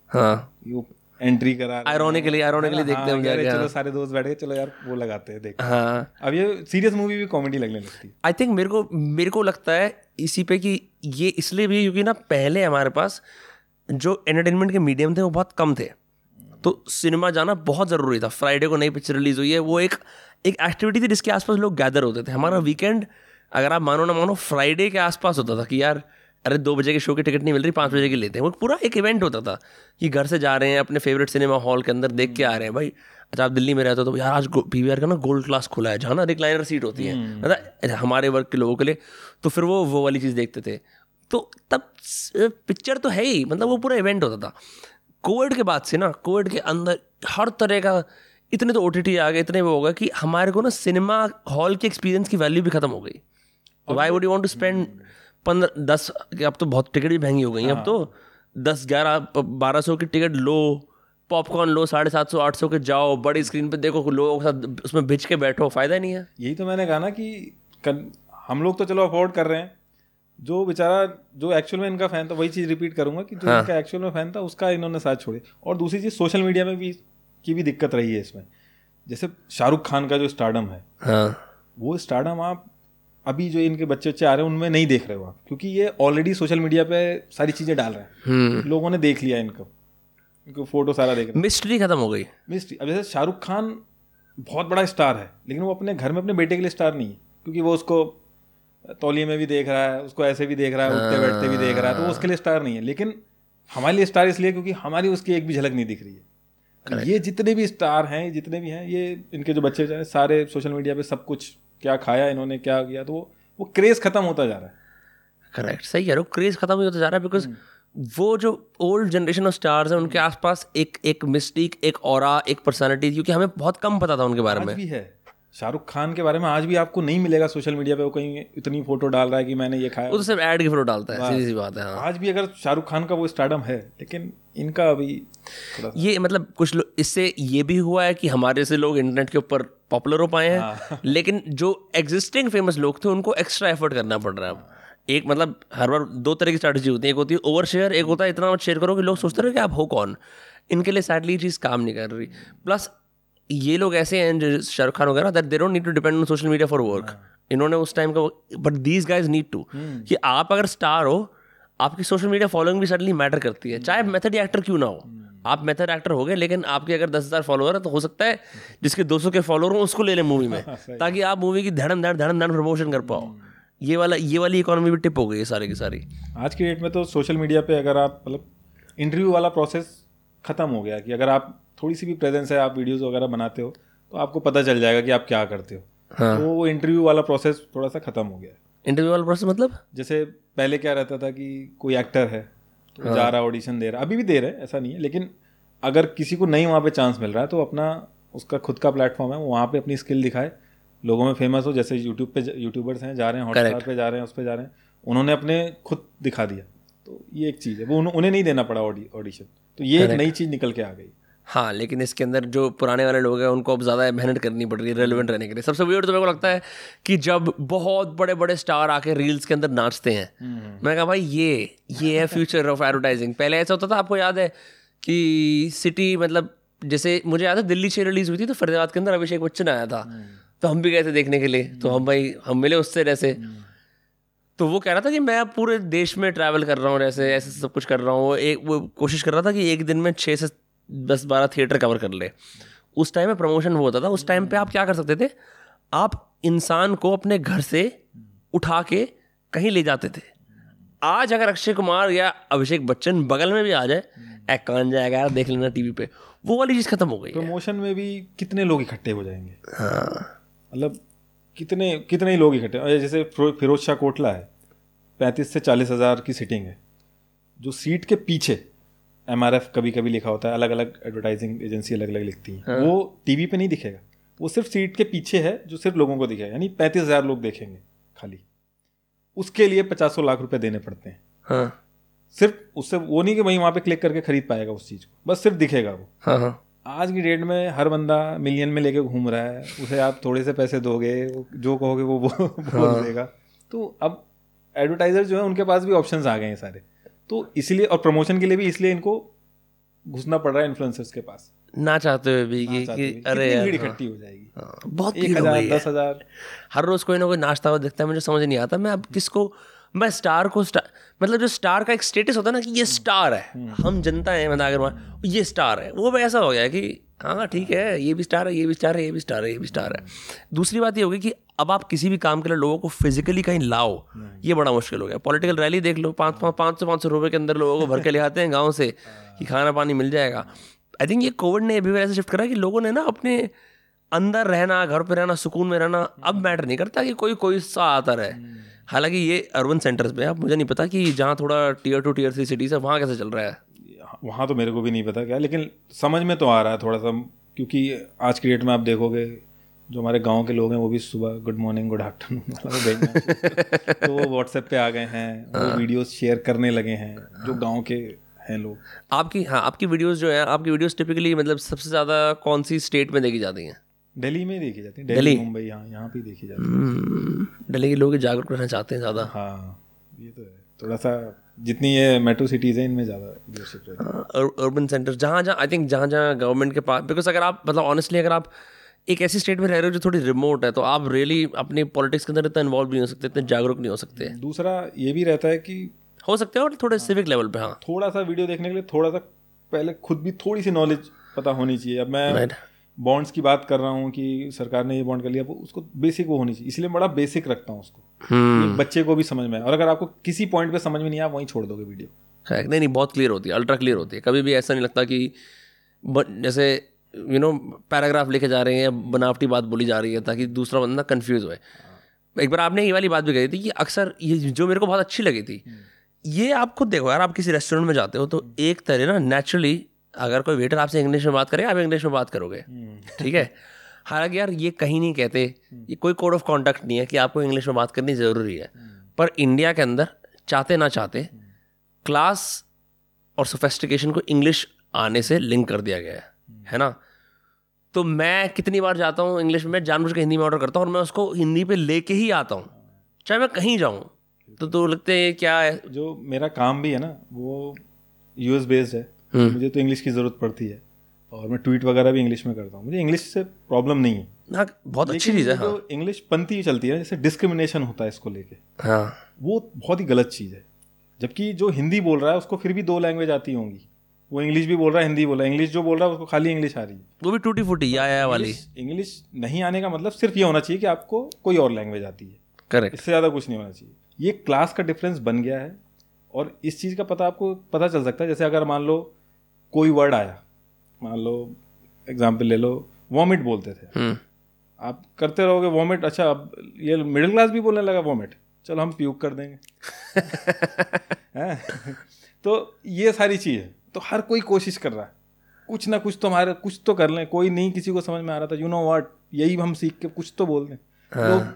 हाँ। वो एंट्री करा। Ironically- ironically है? देखते हैं हम जाके, चलो। सारे दोस्त बैठ गए चलो यार वो लगाते हैं देख हाँ। अब ये सीरियस मूवी भी कॉमेडी लगने लगती है। आई थिंक मेरे को मेरे को लगता है इसी पे कि ये इसलिए भी क्योंकि ना पहले हमारे पास जो एंटरटेनमेंट के मीडियम थे वो बहुत कम थे। तो सिनेमा जाना बहुत ज़रूरी था। फ्राइडे को नई पिक्चर रिलीज़ हुई है। वो एक एक एक्टिविटी थी जिसके आसपास लोग गैदर होते थे। हमारा वीकेंड अगर आप मानो ना मानो फ्राइडे के आसपास होता था कि यार अरे दो बजे के शो की टिकट नहीं मिल रही पाँच बजे की लेते हैं। वो पूरा एक इवेंट होता था कि घर से जा रहे हैं अपने फेवरेट सिनेमा हॉल के अंदर देख के आ रहे हैं। भाई अच्छा आप दिल्ली में रहते हो तो यार आज पी वी आर का ना गोल्ड क्लास खुला है जहाँ ना रिक्लाइनर सीट होती है। मतलब हमारे वर्ग के लोगों के लिए तो फिर वो वो वाली चीज़ देखते थे। तो तब पिक्चर तो है ही मतलब वो पूरा इवेंट होता था। कोविड के बाद से ना कोविड के अंदर हर तरह का इतने तो ओटीटी आ गए इतने वो हो गए कि हमारे को ना सिनेमा हॉल के एक्सपीरियंस की वैल्यू भी खत्म हो गई। Why would you want to spend पंद्रह दस अब तो बहुत टिकट भी महँगी हो गई हैं। अब तो दस ग्यारह बारह सौ की टिकट लो पॉपकॉर्न लो साढ़े सात सौ आठ सौ के जाओ बड़ी स्क्रीन पे देखो लोगों के साथ उसमें भिज के बैठो फ़ायदा नहीं है। यही तो मैंने कहा ना कि कन, हम लोग तो चलो अफोर्ड कर रहे हैं। जो बेचारा जो एक्चुअल में इनका फ़ैन था वही चीज़ रिपीट करूँगा कि जो हाँ। इनका एक्चुअल में फ़ैन था उसका इन्होंने साथ छोड़े। और दूसरी चीज़ सोशल मीडिया में भी की भी दिक्कत रही है इसमें। जैसे शाहरुख खान का जो स्टार्डम है हाँ। वो स्टार्डम आप अभी जो इनके बच्चे बच्चे आ रहे हैं उनमें नहीं देख रहे हो आप। क्योंकि ये ऑलरेडी सोशल मीडिया पे सारी चीज़ें डाल रहे हैं। हम्म। लोगों ने देख लिया इनको। इनको फ़ोटो सारा देख रहे मिस्ट्री खत्म हो गई। मिस्ट्री अब जैसे शाहरुख खान बहुत बड़ा स्टार है लेकिन वो अपने घर में अपने बेटे के लिए स्टार नहीं है क्योंकि वो उसको तौलिए में भी देख रहा है उसको ऐसे भी देख रहा है उठते बैठते भी देख रहा है तो वो उसके लिए स्टार नहीं है। लेकिन हमारे लिए स्टार इसलिए क्योंकि हमारी उसकी एक भी झलक नहीं दिख रही है। ये जितने भी स्टार हैं जितने भी हैं ये इनके जो बच्चे हैं सारे सोशल मीडिया पे सब कुछ क्या खाया इन्होंने क्या किया तो वो वो क्रेज खत्म होता जा रहा है। करेक्ट सही है क्रेज खत्म होता जा रहा है बिकॉज़ वो जो ओल्ड जनरेशन ऑफ़ स्टार्स हैं उनके आसपास एक एक मिस्टिक एक और एक पर्सनैलिटी क्योंकि हमें बहुत कम पता था उनके बारे में। भी है। शाहरुख खान के बारे में आज भी आपको नहीं मिलेगा सोशल मीडिया पे वो कहीं इतनी फ़ोटो डाल रहा है कि मैंने ये खाया। वो तो सिर्फ़ एड की फ़ोटो डालता है सीधी सी बात है हाँ। आज भी अगर शाहरुख खान का वो स्टार्डम है लेकिन इनका अभी ये मतलब कुछ लोग इससे ये भी हुआ है कि हमारे से लोग इंटरनेट के ऊपर पॉपुलर हो पाए हाँ। हैं। लेकिन जो एग्जिस्टिंग फ़ेमस लोग थे उनको एक्स्ट्रा एफर्ट करना पड़ रहा है अब। एक मतलब हर बार दो तरह की स्ट्रैटेजी होती है। एक होती है ओवर शेयर एक होता है इतना मत शेयर करो कि लोग सोचते रहे कि आप हो कौन। इनके लिए सैडली चीज़ काम नहीं कर रही। प्लस ये लोग ऐसे हैं जो शाहरुख खान वगैरह that they don't need to depend on social media for work इन्होंने उस टाइम का but these guys need to कि आप अगर स्टार हो आपकी सोशल मीडिया फॉलोइंग भी सडनली मैटर करती है। चाहे मेथड एक्टर क्यों ना हो। आप मेथड एक्टर हो गए लेकिन आपके अगर दस हज़ार फॉलोअर है तो हो सकता है जिसके 200 के फॉलोअर हों उसको ले लें मूवी में। ताकि आप मूवी की धड़म धड़ धड़म धड़ प्रमोशन कर पाओ। ये वाला ये वाली इकोनॉमी भी टिप हो गई है सारी की सारी। आज की डेट में तो सोशल मीडिया पे अगर आप मतलब इंटरव्यू वाला प्रोसेस खत्म हो गया कि अगर आप थोड़ी सी भी प्रेजेंस है आप वीडियोस वगैरह बनाते हो तो आपको पता चल जाएगा कि आप क्या करते हो। हाँ। तो वो इंटरव्यू वाला प्रोसेस थोड़ा सा खत्म हो गया है। इंटरव्यू वाला प्रोसेस मतलब? जैसे पहले क्या रहता था कि कोई एक्टर है तो हाँ. जा रहा ऑडिशन दे रहा अभी भी दे रहा है ऐसा नहीं है लेकिन अगर किसी को नहीं वहाँ पे चांस मिल रहा है तो अपना उसका खुद का प्लेटफॉर्म है वो वहाँ पे अपनी स्किल दिखाए। लोगों में फ़ेमस हो जैसे यूट्यूब पे यूट्यूबर्स हैं जा रहे हैं हॉटस्टार पे जा रहे हैं उस पर जा रहे हैं उन्होंने अपने खुद दिखा दिया। तो ये एक चीज़ है वो उन्हें उन्हें नहीं देना पड़ा ऑडिशन तो ये एक नई चीज़ निकल के आ गई। हाँ लेकिन इसके अंदर जो पुराने वाले लोग हैं उनको अब ज़्यादा मेहनत करनी पड़ रही है रेलिवेंट रहने के लिए। सबसे वीडियो तो मेरे को लगता है कि जब बहुत बड़े बड़े स्टार आके रील्स के अंदर नाचते हैं मैंने कहा भाई ये ये है फ्यूचर ऑफ़ एडवर्टाइजिंग पहले ऐसा होता था आपको याद है कि सिटी मतलब जैसे मुझे याद है दिल्ली छः रिलीज़ हुई थी तो फरीदाबाद के अंदर अभिषेक बच्चन आया था। तो हम भी गए थे देखने के लिए। तो हम भाई हम मिले उससे जैसे। तो वो कह रहा था कि मैं पूरे देश में ट्रैवल कर रहा हूँ जैसे ऐसे सब कुछ कर रहा हूँ। वो एक वो कोशिश कर रहा था कि एक दिन में छः से दस बारह थिएटर कवर कर ले। उस टाइम में प्रमोशन वो होता था उस टाइम पे आप क्या कर सकते थे? आप इंसान को अपने घर से उठा के कहीं ले जाते थे। आज अगर अक्षय कुमार या अभिषेक बच्चन बगल में भी आ जाए एक कान जाएगा यार देख लेना टीवी पे। वो वाली चीज़ खत्म हो गई प्रमोशन में भी कितने लोग इकट्ठे हो जाएँगे? हाँ। मतलब कितने कितने ही लोग इकट्ठे? जैसे फिरोज शाह कोटला है पैंतीस से चालीस हज़ार की सीटिंग है। जो सीट के पीछे एम आर एफ़ कभी कभी लिखा होता है अलग अलग एडवर्टाइजिंग एजेंसी अलग अलग लिखती हैं। वो टीवी पे नहीं दिखेगा। वो सिर्फ़ सीट के पीछे है जो सिर्फ़ लोगों को दिखेगा। यानी पैंतीस हज़ार लोग देखेंगे खाली। उसके लिए पचासों लाख रुपए देने पड़ते हैं। हाँ। सिर्फ़ उससे वो नहीं कि वहीं वहाँ पे क्लिक करके खरीद पाएगा उस चीज़ को। बस सिर्फ़ दिखेगा वो। हाँ हाँ। आज की डेट में हर बंदा मिलियन में लेके घूम रहा है। उसे आप थोड़े से पैसे दोगे जो कहोगे वो वो बोल देगा तो अब एडवर्टाइजर जो है उनके पास भी ऑप्शंस आ गए हैं सारे। तो इसलिए और प्रमोशन के लिए भी इसलिए इनको घुसना पड़ रहा है इन्फ्लुएंसर्स के पास। ना चाहते हुए भी कि, कि अरे भीड़ हाँ, इकट्ठी हो जाएगी। हाँ, बहुत एक हज़ार दस हज़ार। हर रोज कोई ना कोई नाचता हुआ दिखता है मुझे समझ नहीं आता। मैं अब किसको मैं स्टार को स्टार मतलब जो स्टार का एक स्टेटस होता है ना कि ये स्टार है। हम जनता है मतलब अगर ये स्टार है। वो ऐसा हो गया कि हाँ ठीक है ये भी स्टार है ये भी स्टार है ये भी स्टार है ये भी स्टार है। दूसरी बात ये होगी कि अब आप किसी भी काम के लिए लोगों को फिजिकली कहीं लाओ ये बड़ा मुश्किल हो गया। पॉलिटिकल रैली देख लो पाँच पाँच पाँच सौ पाँच सौ रुपये के अंदर लोगों को भर के ले आते हैं गाँव से कि खाना पानी मिल जाएगा। आई थिंक ये कोविड ने अभी ऐसे शिफ्ट करा कि लोगों ने ना अपने अंदर रहना घर पे रहना सुकून में रहना अब मैटर नहीं करता कि कोई कोई सा आता रहे हालाँकि ये अर्बन सेंटर्स पे है अब मुझे नहीं पता कि जहाँ थोड़ा tier two tier three cities है वहाँ कैसे चल रहा है। वहाँ तो मेरे को भी नहीं पता क्या लेकिन समझ में तो आ रहा है थोड़ा सा क्योंकि आज की डेट में आप देखोगे जो हमारे गाँव के लोग हैं वो भी सुबह गुड मॉर्निंग गुड आफ्टरनून वाला तो भेजना तो वो व्हाट्सएप पे आ गए हैं वो वीडियोस शेयर करने लगे हैं जो गाँव के हैं लोग। आपकी हाँ आपकी वीडियोस जो है आपकी वीडियोस टिपिकली मतलब सबसे ज़्यादा कौन सी स्टेट में देखी जाती हैं? दिल्ली में देखी जाती है। दिल्ली? मुंबई यहाँ यहाँ पे देखी जाती हम्म, दिल्ली के लोग जागरूक रहना चाहते हैं ज़्यादा। हाँ ये तो है। थोड़ा सा जितनी ये मेट्रो सिटीज़ हैं इनमें ज़्यादा है। अर्बन सेंटर जहाँ जहाँ आई थिंक जहाँ जहाँ गवर्नमेंट के पास बिकॉज़ अगर आप मतलब ऑनेस्टली अगर आप एक ऐसी स्टेट में रह रहे हो जो थोड़ी रिमोट है तो आप रियली अपनी पॉलिटिक्स के अंदर इतना इन्वॉल्व नहीं हो सकते इतने जागरूक नहीं हो सकते। दूसरा ये भी रहता है कि हो सकते हैं और थोड़े सिविक लेवल पे हाँ। थोड़ा सा वीडियो देखने के लिए थोड़ा सा पहले खुद भी थोड़ी सी नॉलेज पता होनी चाहिए। अब मैं बॉन्ड्स की बात कर रहा हूँ कि सरकार ने ये बॉन्ड कर लिया वो उसको बेसिक वो होनी चाहिए इसलिए बड़ा बेसिक रखता हूँ उसको। हम्म। बच्चे को भी समझ में आए। और अगर आपको किसी पॉइंट पे समझ में नहीं आया वहीं छोड़ दोगे वीडियो. नहीं नहीं बहुत क्लियर होती है अल्ट्रा क्लियर होती है। कभी भी ऐसा नहीं लगता कि जैसे यू नो पैराग्राफ लिखे जा रहे हैं बनावटी बात बोली जा रही है ताकि दूसरा बंदा कन्फ्यूज़ होए एक बार आपने ये वाली बात भी कही थी कि अक्सर ये जो मेरे को बहुत अच्छी लगी थी, ये आप खुद देखो यार, आप किसी रेस्टोरेंट में जाते हो तो एक तरह ना नेचुरली अगर कोई वेटर आपसे इंग्लिश में बात करे, आप इंग्लिश में बात करोगे। ठीक है? हालाँकि यार ये कहीं नहीं कहते, ये कोई कोड ऑफ़ कॉन्डक्ट नहीं है कि आपको इंग्लिश में बात करनी ज़रूरी है। पर इंडिया के अंदर चाहते ना चाहते क्लास और सोफेस्टिकेशन को इंग्लिश आने से लिंक कर दिया गया है। है ना? तो मैं कितनी बार जाता हूँ इंग्लिश में जानबूझ के हिंदी में ऑर्डर करता हूँ और मैं उसको हिंदी पे लेके ही आता हूँ। चाहे मैं कहीं जाऊँ तो तो लगते हैं क्या है? जो मेरा काम भी है ना वो यूएस बेस्ड है। हम्म। मुझे तो इंग्लिश की ज़रूरत पड़ती है। और मैं ट्वीट वगैरह भी इंग्लिश में करता हूँ। मुझे इंग्लिश से प्रॉब्लम नहीं है। हाँ बहुत अच्छी चीज़ है हाँ। इंग्लिश पंथी चलती है जैसे डिस्क्रिमिनेशन होता है इसको लेके। हाँ। वो बहुत ही गलत चीज़ है। जबकि जो हिंदी बोल रहा है उसको फिर भी दो लैंग्वेज आती होंगी। वो इंग्लिश भी बोल रहा है हिंदी बोल रहा है। इंग्लिश जो बोल रहा है उसको खाली इंग्लिश आ रही है। वो भी टूटी फूटी या या वाली। इंग्लिश- नहीं आने का मतलब सिर्फ़ ये होना चाहिए कि आपको कोई और लैंग्वेज आती है। करेक्ट इससे ज़्यादा कुछ नहीं होना चाहिए। ये क्लास का डिफरेंस बन गया है और इस चीज़ का पता आपको पता चल सकता है। जैसे अगर मान लो कोई वर्ड आया मान लो एग्ज़ाम्पल ले लो वॉमिट बोलते थे। हम्म। आप करते रहोगे वॉमिट अच्छा अब ये मिडिल क्लास भी बोलने लगा वॉमिट चलो हम प्यूक कर देंगे। तो ये सारी चीज़ है। तो हर कोई कोशिश कर रहा है। कुछ ना कुछ तो हमारे कुछ तो कर लें। कोई नहीं किसी को समझ में आ रहा था यू नो वाट यही हम सीख के कुछ तो बोल दें। लोग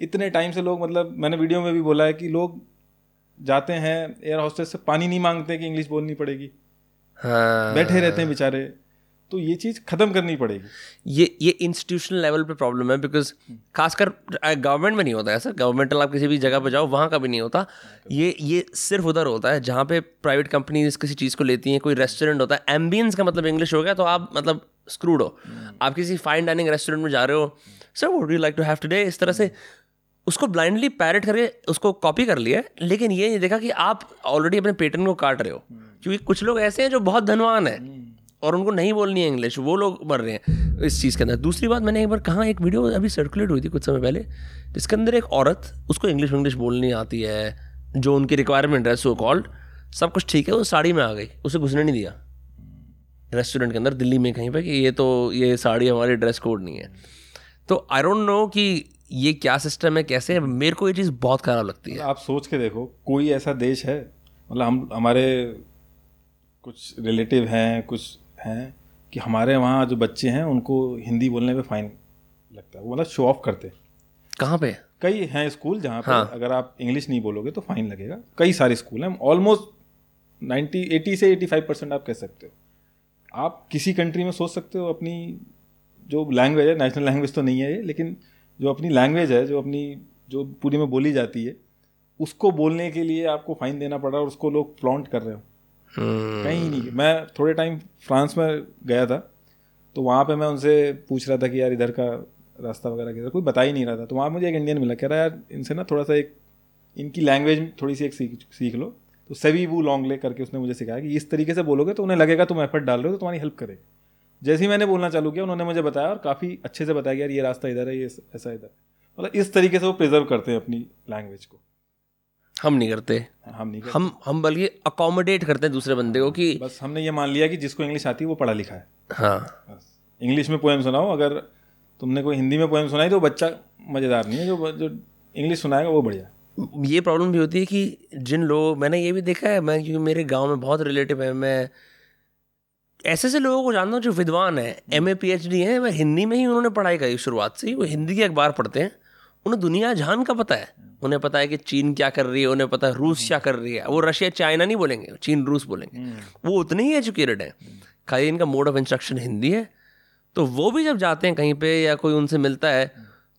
इतने टाइम से लोग मतलब मैंने वीडियो में भी बोला है कि लोग जाते हैं एयर हॉस्टेस से पानी नहीं मांगते कि इंग्लिश बोलनी पड़ेगी। हाँ। बैठे रहते हैं बेचारे। तो ये चीज़ ख़त्म करनी पड़ेगी। ये ये इंस्टीट्यूशनल लेवल पे प्रॉब्लम है बिकॉज़ खासकर गवर्नमेंट में नहीं होता है सर गवर्नमेंटल आप किसी भी जगह पर जाओ, वहाँ का भी नहीं होता। ये ये सिर्फ़ उधर होता है, जहाँ पे प्राइवेट कंपनीज़ किसी चीज़ को लेती हैं, कोई रेस्टोरेंट होता है। एम्बियंस का मतलब इंग्लिश हो गया तो आप मतलब स्क्रूड हो। आप किसी फाइन डाइनिंग रेस्टोरेंट में जा रहे हो sir would you like to have today इस तरह से उसको ब्लाइंडली पैरट करके उसको कॉपी कर लिया लेकिन ये नहीं देखा कि आप ऑलरेडी अपने पेटर्न को काट रहे हो। क्योंकि कुछ लोग ऐसे हैं जो बहुत धनवान है। और उनको नहीं बोलनी है इंग्लिश वो लोग मर रहे हैं इस चीज़ के अंदर। दूसरी बात, मैंने एक बार कहा, एक वीडियो अभी सर्कुलेट हुई थी कुछ समय पहले, जिसके अंदर एक औरत, उसको इंग्लिश इंग्लिश बोलनी आती है, जो उनकी रिक्वायरमेंट है सो कॉल्ड सब कुछ ठीक है, वो साड़ी में आ गई, उसे घुसने नहीं दिया। रेस्टोरेंट के अंदर, दिल्ली में कहीं पर कि ये तो ये साड़ी हमारी ड्रेस कोड नहीं है। तो आई डोंट नो कि ये क्या सिस्टम है, कैसे है, मेरे को ये चीज़ बहुत खराब लगती है। आप सोच के देखो, कोई ऐसा देश है मतलब हम, हमारे कुछ रिलेटिव हैं, कुछ हैं कि हमारे वहाँ जो बच्चे हैं उनको हिंदी बोलने पे फाइन लगता है। वो मतलब शो ऑफ़ करते हैं। कहाँ पे? कई हैं स्कूल जहाँ पे हाँ। अगर आप इंग्लिश नहीं बोलोगे तो फाइन लगेगा। कई सारे स्कूल हैं। ऑलमोस्ट नाइन्टी एटी से एटी फाइव परसेंट आप कह सकते हो। आप किसी कंट्री में सोच सकते हो अपनी जो लैंग्वेज है नेशनल लैंग्वेज तो नहीं है ये लेकिन जो अपनी लैंग्वेज है जो अपनी जो पूरी में बोली जाती है उसको बोलने के लिए आपको फाइन देना पड़ रहा है और उसको लोग फ्लॉन्ट कर रहे हो। कहीं नहीं मैं थोड़े टाइम फ्रांस में गया था तो वहाँ पे मैं उनसे पूछ रहा था कि यार इधर का रास्ता वगैरह किधर, कोई बता ही नहीं रहा था। तो वहाँ मुझे एक इंडियन मिला, कह रहा, यार, इनसे ना थोड़ा सा एक, इनकी लैंग्वेज थोड़ी सी एक सीख सीख लो। तो सवी वो लॉन्ग ले करके उसने मुझे सिखाया कि इस तरीके से बोलोगे तो उन्हें लगेगा तुम एफर्ट डाल रहे हो तो तुम्हारी हेल्प करेगा। जैसे ही मैंने बोलना चालू किया, उन्होंने मुझे बताया और काफ़ी अच्छे से बताया कि यार ये रास्ता इधर है, ये ऐसा इधर मतलब इस तरीके से वो प्रिजर्व करते हैं अपनी लैंग्वेज को। हम नहीं करते। हम नहीं करते। हम हम बल्कि अकोमोडेट करते हैं दूसरे बंदे को कि बस हमने ये मान लिया कि जिसको इंग्लिश आती है वो पढ़ा लिखा है। हाँ। इंग्लिश में पोएम सुनाओ अगर तुमने कोई हिंदी में पोएम सुनाई तो बच्चा मज़ेदार नहीं है जो जो इंग्लिश सुनाएगा वो बढ़िया। ये प्रॉब्लम भी होती है कि जिन लोग मैंने ये भी देखा है मैं क्योंकि मेरे गाँव में बहुत रिलेटिव है मैं ऐसे ऐसे लोगों को जानता हूँ जो विद्वान है M A P H D है मैं हिंदी में ही उन्होंने पढ़ाई करी शुरुआत से ही वो हिंदी के अखबार पढ़ते हैं। उन्हें दुनिया जहान का पता है। उन्हें पता है कि चीन क्या कर रही है उन्हें पता है रूस क्या कर रही है। वो रशिया चाइना नहीं बोलेंगे चीन रूस बोलेंगे। वो उतने ही एजुकेटेड हैं। खाली इनका मोड ऑफ़ इंस्ट्रक्शन हिंदी है। तो वो भी जब जाते हैं कहीं पे या कोई उनसे मिलता है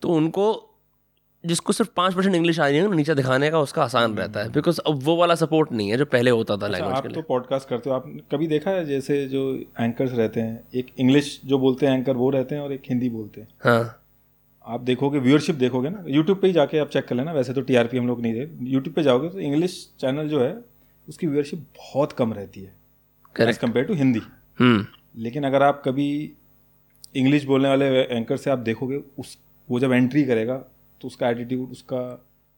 तो उनको जिसको सिर्फ़ पाँच परसेंट इंग्लिश आ रही है नीचे दिखाने का उसका आसान रहता है। बिकॉज़ अब वो वाला सपोर्ट नहीं है जो पहले होता था अच्छा, लैंग्वेज आप के तो पॉडकास्ट करते हो। आप कभी देखा है जैसे जो एंकर्स रहते हैं एक इंग्लिश जो बोलते हैं एंकर वो रहते हैं और एक हिंदी बोलते हैं? हाँ। आप देखोगे व्यूअरशिप देखोगे ना यूट्यूब पे ही जाके आप चेक कर लेना वैसे तो टीआरपी हम लोग नहीं दे। यूट्यूब पे जाओगे तो इंग्लिश चैनल जो है उसकी व्यूअरशिप बहुत कम रहती है एज कंपेयर टू हिंदी। हम्म। लेकिन अगर आप कभी इंग्लिश बोलने वाले एंकर से आप देखोगे उस वो जब एंट्री करेगा तो उसका एटीट्यूड उसका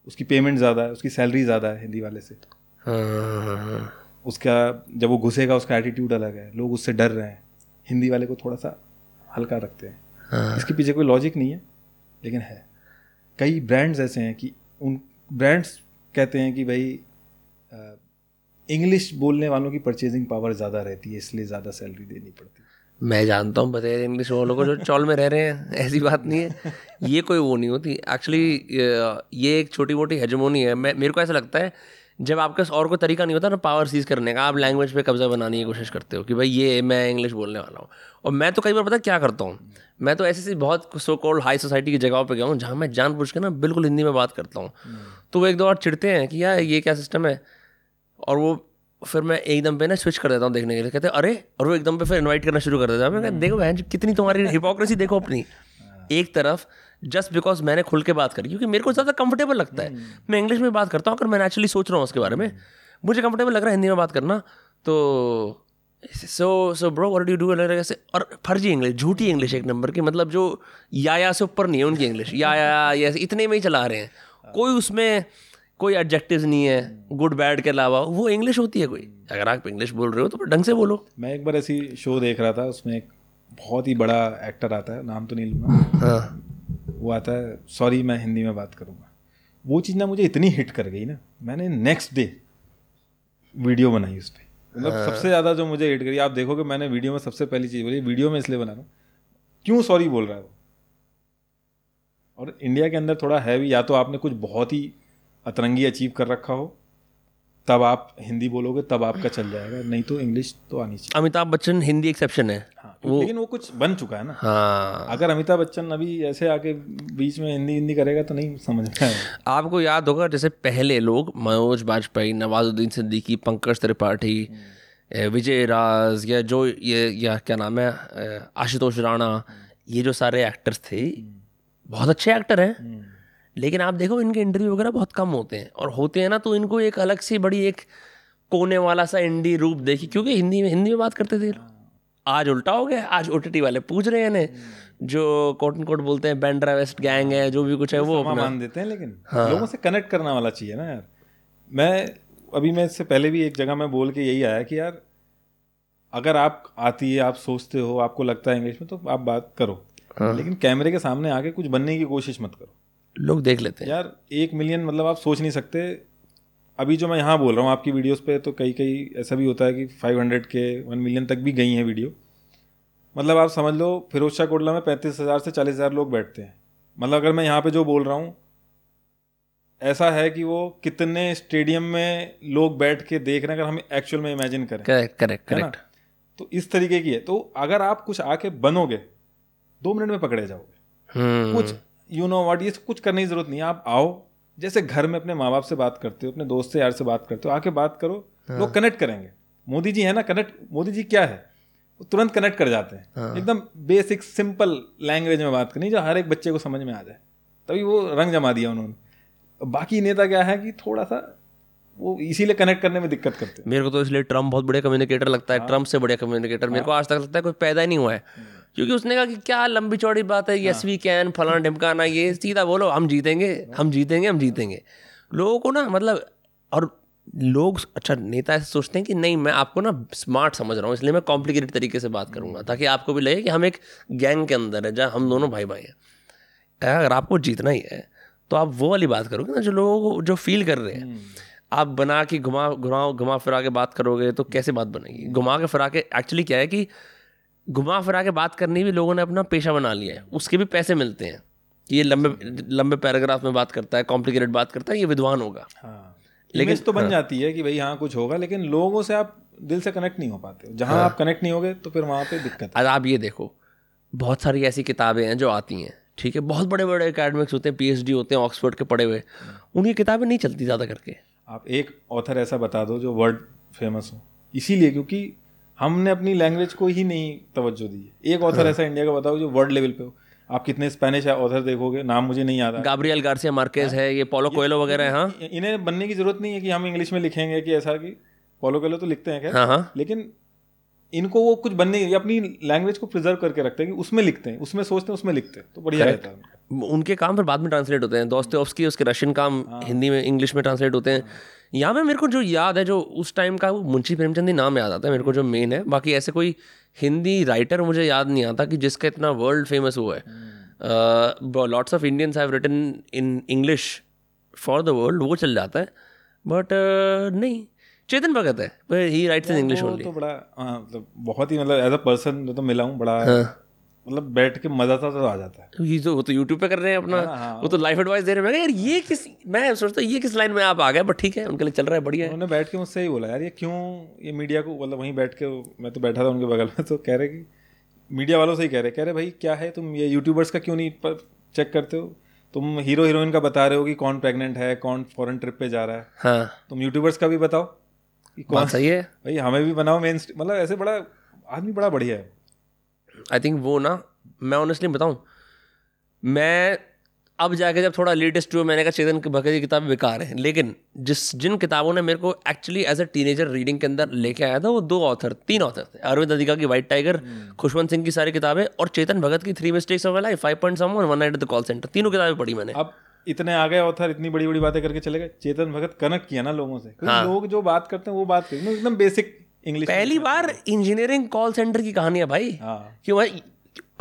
उसकी पेमेंट ज़्यादा है उसकी सैलरी ज़्यादा है हिंदी वाले से। हाँ। उसका जब वो घुसेगा उसका एटीट्यूड अलग है लोग उससे डर रहे हैं। हिंदी वाले को थोड़ा सा हल्का रखते हैं। हाँ। इसके पीछे कोई लॉजिक नहीं है। लेकिन है। कई ब्रांड्स ऐसे हैं कि उन ब्रांड्स कहते हैं कि भाई इंग्लिश बोलने वालों की परचेजिंग पावर ज़्यादा रहती है इसलिए ज़्यादा सैलरी देनी पड़ती है। मैं जानता हूँ बताए इंग्लिश वालों को जो चौल में रह रहे हैं ऐसी बात नहीं है। ये कोई वो नहीं होती। एक्चुअली ये एक छोटी मोटी हजमोनी है। मैं मेरे को ऐसा लगता है जब आपके और कोई तरीका नहीं होता ना पावर सीज करने का आप लैंग्वेज पे कब्जा बनाने की कोशिश करते हो कि भाई ये मैं इंग्लिश बोलने वाला हूँ। और मैं तो कई बार पता क्या करता हूँ? मैं तो ऐसी ऐसी बहुत सो कॉल्ड हाई सोसाइटी की जगहों पे गया हूँ जहाँ मैं जान पूछ के ना बिल्कुल हिंदी में बात करता हूँ। तो वो एक दो बार चिड़ते हैं कि यार ये क्या सिस्टम है? और वो फिर मैं एकदम पे ना स्विच कर देता हूँ देखने के लिए। कहते हैं अरे! और वो एकदम पे फिर इन्वाइट करना शुरू कर देता है। मैं देखो बहन कितनी तुम्हारी हिपोक्रेसी देखो अपनी। एक तरफ़ जस्ट बिकॉज़ मैंने खुल के बात करी क्योंकि मेरे को ज़्यादा कंफर्टेबल लगता है। मैं इंग्लिश में बात करता हूँ अगर मैं नेचुरली सोच रहा हूँ उसके बारे में मुझे कंफर्टेबल लग रहा है हिंदी में बात करना तो so so bro what do do कैसे और फर्जी इंग्लिश झूठी इंग्लिश एक नंबर की मतलब जो या या से ऊपर नहीं है उनकी इंग्लिश या या या इतने में ही चला रहे हैं। कोई उसमें कोई एडजेक्टिव नहीं है गुड बैड के अलावा वो इंग्लिश होती है कोई। अगर आप इंग्लिश बोल रहे हो तो ढंग से बोलो। मैं एक बार ऐसी शो देख रहा था उसमें एक बहुत ही बड़ा एक्टर आता है नाम तो नहीं लूँगा। हाँ। वो आता है सॉरी मैं हिंदी में बात करूँगा। वो चीज़ ना मुझे इतनी हिट कर गई ना मैंने नेक्स्ट डे वीडियो बनाई उस पर मतलब सबसे ज़्यादा जो मुझे हिट करी आप देखोगे मैंने वीडियो में सबसे पहली चीज़ बोली वीडियो में इसलिए बना रहा हूँ। क्यों सॉरी बोल रहा है वो? और इंडिया के अंदर थोड़ा है भी या तो आपने कुछ बहुत ही अतरंगी अचीव कर रखा हो तब आप हिंदी बोलोगे तब आपका चल जाएगा नहीं तो इंग्लिश तो आनी चाहिए। अमिताभ बच्चन हिंदी एक्सेप्शन है। हाँ तो लेकिन वो कुछ बन चुका है ना। हाँ। अगर अमिताभ बच्चन अभी ऐसे आके बीच में हिंदी हिंदी करेगा तो नहीं समझ में आपको याद होगा जैसे पहले लोग मनोज बाजपेयी नवाजुद्दीन सिद्दीकी पंकज त्रिपाठी विजय राज या जो ये या क्या नाम है आशुतोष राणा ये जो सारे एक्टर्स थे बहुत अच्छे एक्टर हैं। लेकिन आप देखो इनके इंटरव्यू वगैरह बहुत कम होते हैं। और होते हैं ना तो इनको एक अलग सी बड़ी एक कोने वाला सा इंडी रूप देखी क्योंकि हिंदी में हिंदी में बात करते थे आज उल्टा हो गया आज ओटीटी वाले पूछ रहे हैं इन्हें जो कोट एंड कोट बोलते हैं बैंड्रा वेस्ट गैंग है जो भी कुछ है वो मान देते हैं लेकिन हाँ। लोगों से कनेक्ट करना वाला चाहिए ना यार। मैं अभी मैं इससे पहले भी एक जगह में बोल के यही आया कि यार अगर आप आती है आप सोचते हो आपको लगता है इंग्लिश में तो आप बात करो। हाँ। लेकिन कैमरे के सामने आके कुछ बनने की कोशिश मत करो। लोग देख लेते हैं। यार एक मिलियन मतलब आप सोच नहीं सकते। अभी जो मैं यहाँ बोल रहा हूँ आपकी वीडियोस पे तो कई कई ऐसा भी होता है कि 500 के वन मिलियन तक भी गई हैं वीडियो मतलब आप समझ लो फिरोज शाह कोटला में पैंतीस हज़ार से चालीस हज़ार लोग बैठते हैं। मतलब अगर मैं यहाँ पे जो बोल रहा हूँ ऐसा है कि वो कितने स्टेडियम में लोग बैठ के देख रहे हैं अगर हम एक्चुअल में इमेजिन करें। करेक्ट करेक्ट करेक्ट तो इस तरीके की है। तो अगर आप कुछ आके बनोगे दो मिनट में पकड़े जाओगे। हम्म। कुछ यू नो व्हाट ये कुछ करने की ज़रूरत नहीं है। आप आओ। जैसे घर में अपने माँ बाप से बात करते हो अपने दोस्त से यार से बात करते हो आके बात करो। लोग कनेक्ट करेंगे। मोदी जी है ना कनेक्ट मोदी जी क्या है? वो तुरंत कनेक्ट कर जाते हैं। एकदम बेसिक सिंपल लैंग्वेज में बात करनी जो हर एक बच्चे को समझ में आ जाए। तभी वो रंग जमा दिया उन्होंने। बाकी नेता क्या है कि थोड़ा सा वो इसीलिए कनेक्ट करने में दिक्कत करते हैं। मेरे को तो इसलिए ट्रंप बहुत बड़े कम्युनिकेटर लगता हाँ। है। ट्रंप से बड़े कम्युनिकेटर मेरे को आज तक लगता है कोई पैदा ही नहीं हुआ है। क्योंकि उसने कहा कि क्या लंबी चौड़ी बात है। यस वी कैन फलाना ढिमकाना ये सीधा बोलो हम जीतेंगे हम जीतेंगे हम जीतेंगे। लोगों को ना मतलब और लोग अच्छा नेता ऐसे सोचते हैं कि नहीं मैं आपको ना स्मार्ट समझ रहा हूँ इसलिए मैं कॉम्प्लिकेटेड तरीके से बात करूँगा ताकि आपको भी लगे कि हम एक गैंग के अंदर है जहाँ हम दोनों भाई भाई हैं अगर आपको जीतना ही है तो आप वो वाली बात करोगे ना जो लोगों को जो फील कर रहे हैं। आप बना के घुमा घुमा घुमा फिरा के बात करोगे तो कैसे बात बनेगी? घुमा के फिरा के एक्चुअली क्या है कि घुमा फिरा के बात करनी भी लोगों ने अपना पेशा बना लिया है। उसके भी पैसे मिलते हैं। कि ये लंबे लंबे पैराग्राफ में बात करता है कॉम्प्लिकेटेड बात करता है ये विद्वान होगा। हाँ। लेकिन- तो बन जाती है कि भाई हाँ कुछ होगा लेकिन लोगों से आप दिल से कनेक्ट नहीं हो पाते जहाँ हाँ। आप कनेक्ट नहीं होगे तो फिर वहाँ पे दिक्कत है। आप ये देखो बहुत सारी ऐसी किताबें हैं जो आती हैं ठीक है? बहुत बड़े बड़े अकेडमिक्स होते हैं पीएचडी होते हैं ऑक्सफोर्ड के पढ़े हुए। उनकी किताबें नहीं चलती ज़्यादा करके। आप एक ऑथर ऐसा बता दो जो वर्ल्ड फ़ेमस हो। इसीलिए क्योंकि हमने अपनी लैंग्वेज को ही नहीं तवज्जो दी एक ऑथर ऐसा इंडिया का बताओ जो वर्ल्ड लेवल पे हो। आप कितने स्पेनिश है ऑथर देखोगे नाम मुझे नहीं आता है गाब्रियल गार्सिया मार्केज है। ये पोलो कोयलो वगैरह है हाँ। इन्हें बनने की ज़रूरत नहीं है कि हम इंग्लिश में लिखेंगे कि ऐसा कि पोलो कोयलो तो लिखते हैं हाँ क्या हाँ। लेकिन इनको वो कुछ बनने ये अपनी लैंग्वेज को प्रिजर्व करके रखते हैं कि उसमें लिखते हैं उसमें सोचते हैं उसमें लिखते हैं। तो बढ़िया रहता है उनके। काम फिर बाद में ट्रांसलेट होते हैं। दोस्तोवस्की उसके रशियन काम हिंदी में इंग्लिश में ट्रांसलेट होते हैं। यहाँ में मेरे को जो याद है जो उस टाइम का वो मुंशी प्रेमचंद ही नाम याद आता है मेरे को जो मेन है। बाकी ऐसे कोई हिंदी राइटर मुझे याद नहीं आता कि जिसका इतना वर्ल्ड फ़ेमस हुआ है। Lots of Indians have written in English for the world वो चल जाता है। बट uh, नहीं चेतन भगत है he writes in English only तो बड़ा हाँ, मतलब बहुत ही मतलब एज अ पर्सन तो मिला हूँ बड़ा हाँ। मतलब बैठ के मज़ा था तो आ जाता है। ये तो वो तो यूट्यूब पे कर रहे हैं अपना। हाँ, हाँ। वो तो लाइफ एडवाइस दे रहे हैं। यार ये किस मैं सोचता हूँ ये किस लाइन में आप आ गए? बट ठीक है उनके लिए चल रहा है बढ़िया है। उन्होंने बैठ के मुझसे ही बोला यार ये क्यों ये मीडिया को मतलब वहीं बैठ के मैं तो बैठा था उनके बगल में। तो कह रहे कि मीडिया वालों से ही कह रहे कह रहे भाई क्या है तुम ये यूट्यूबर्स का क्यों नहीं पर चेक करते हो? तुम हीरो हीरोइन का बता रहे हो कि कौन प्रेग्नेंट है कौन फॉरेन ट्रिप पे जा रहा है। हाँ। तुम यूट्यूबर्स का भी बताओ कि कौन सही है। भाई हमें भी बनाओ मेन मतलब ऐसे बड़ा आदमी बड़ा बढ़िया है। आई थिंक वो ना मैं ऑनेस्टली बताऊँ मैं अब जाके जब थोड़ा लेटेस्ट हुआ मैंने कहा चेतन भगत की किताबें बेकार हैं। लेकिन जिस जिन किताबों ने मेरे को actually as a teenager reading के अंदर लेके आया था वो दो ऑथर तीन ऑथर थे। अरविंद अधिका की वाइट टाइगर खुशवंत सिंह की सारी किताबें और चेतन भगत की three mistakes of life five point someone night at the call centre तीनों किताबें पढ़ी मैंने। अब इतने आ गए ऑथर इतनी बड़ी बड़ी बातें करके चले गए। चेतन भगत कनेक्ट किया ना लोगों से। क्योंकि लोग जो बात करते हैं वो बात करते हैं एकदम बेसिक इंग्लिश पहली बार इंजीनियरिंग कॉल सेंटर की कहानी है भाई। हाँ। क्यों भाई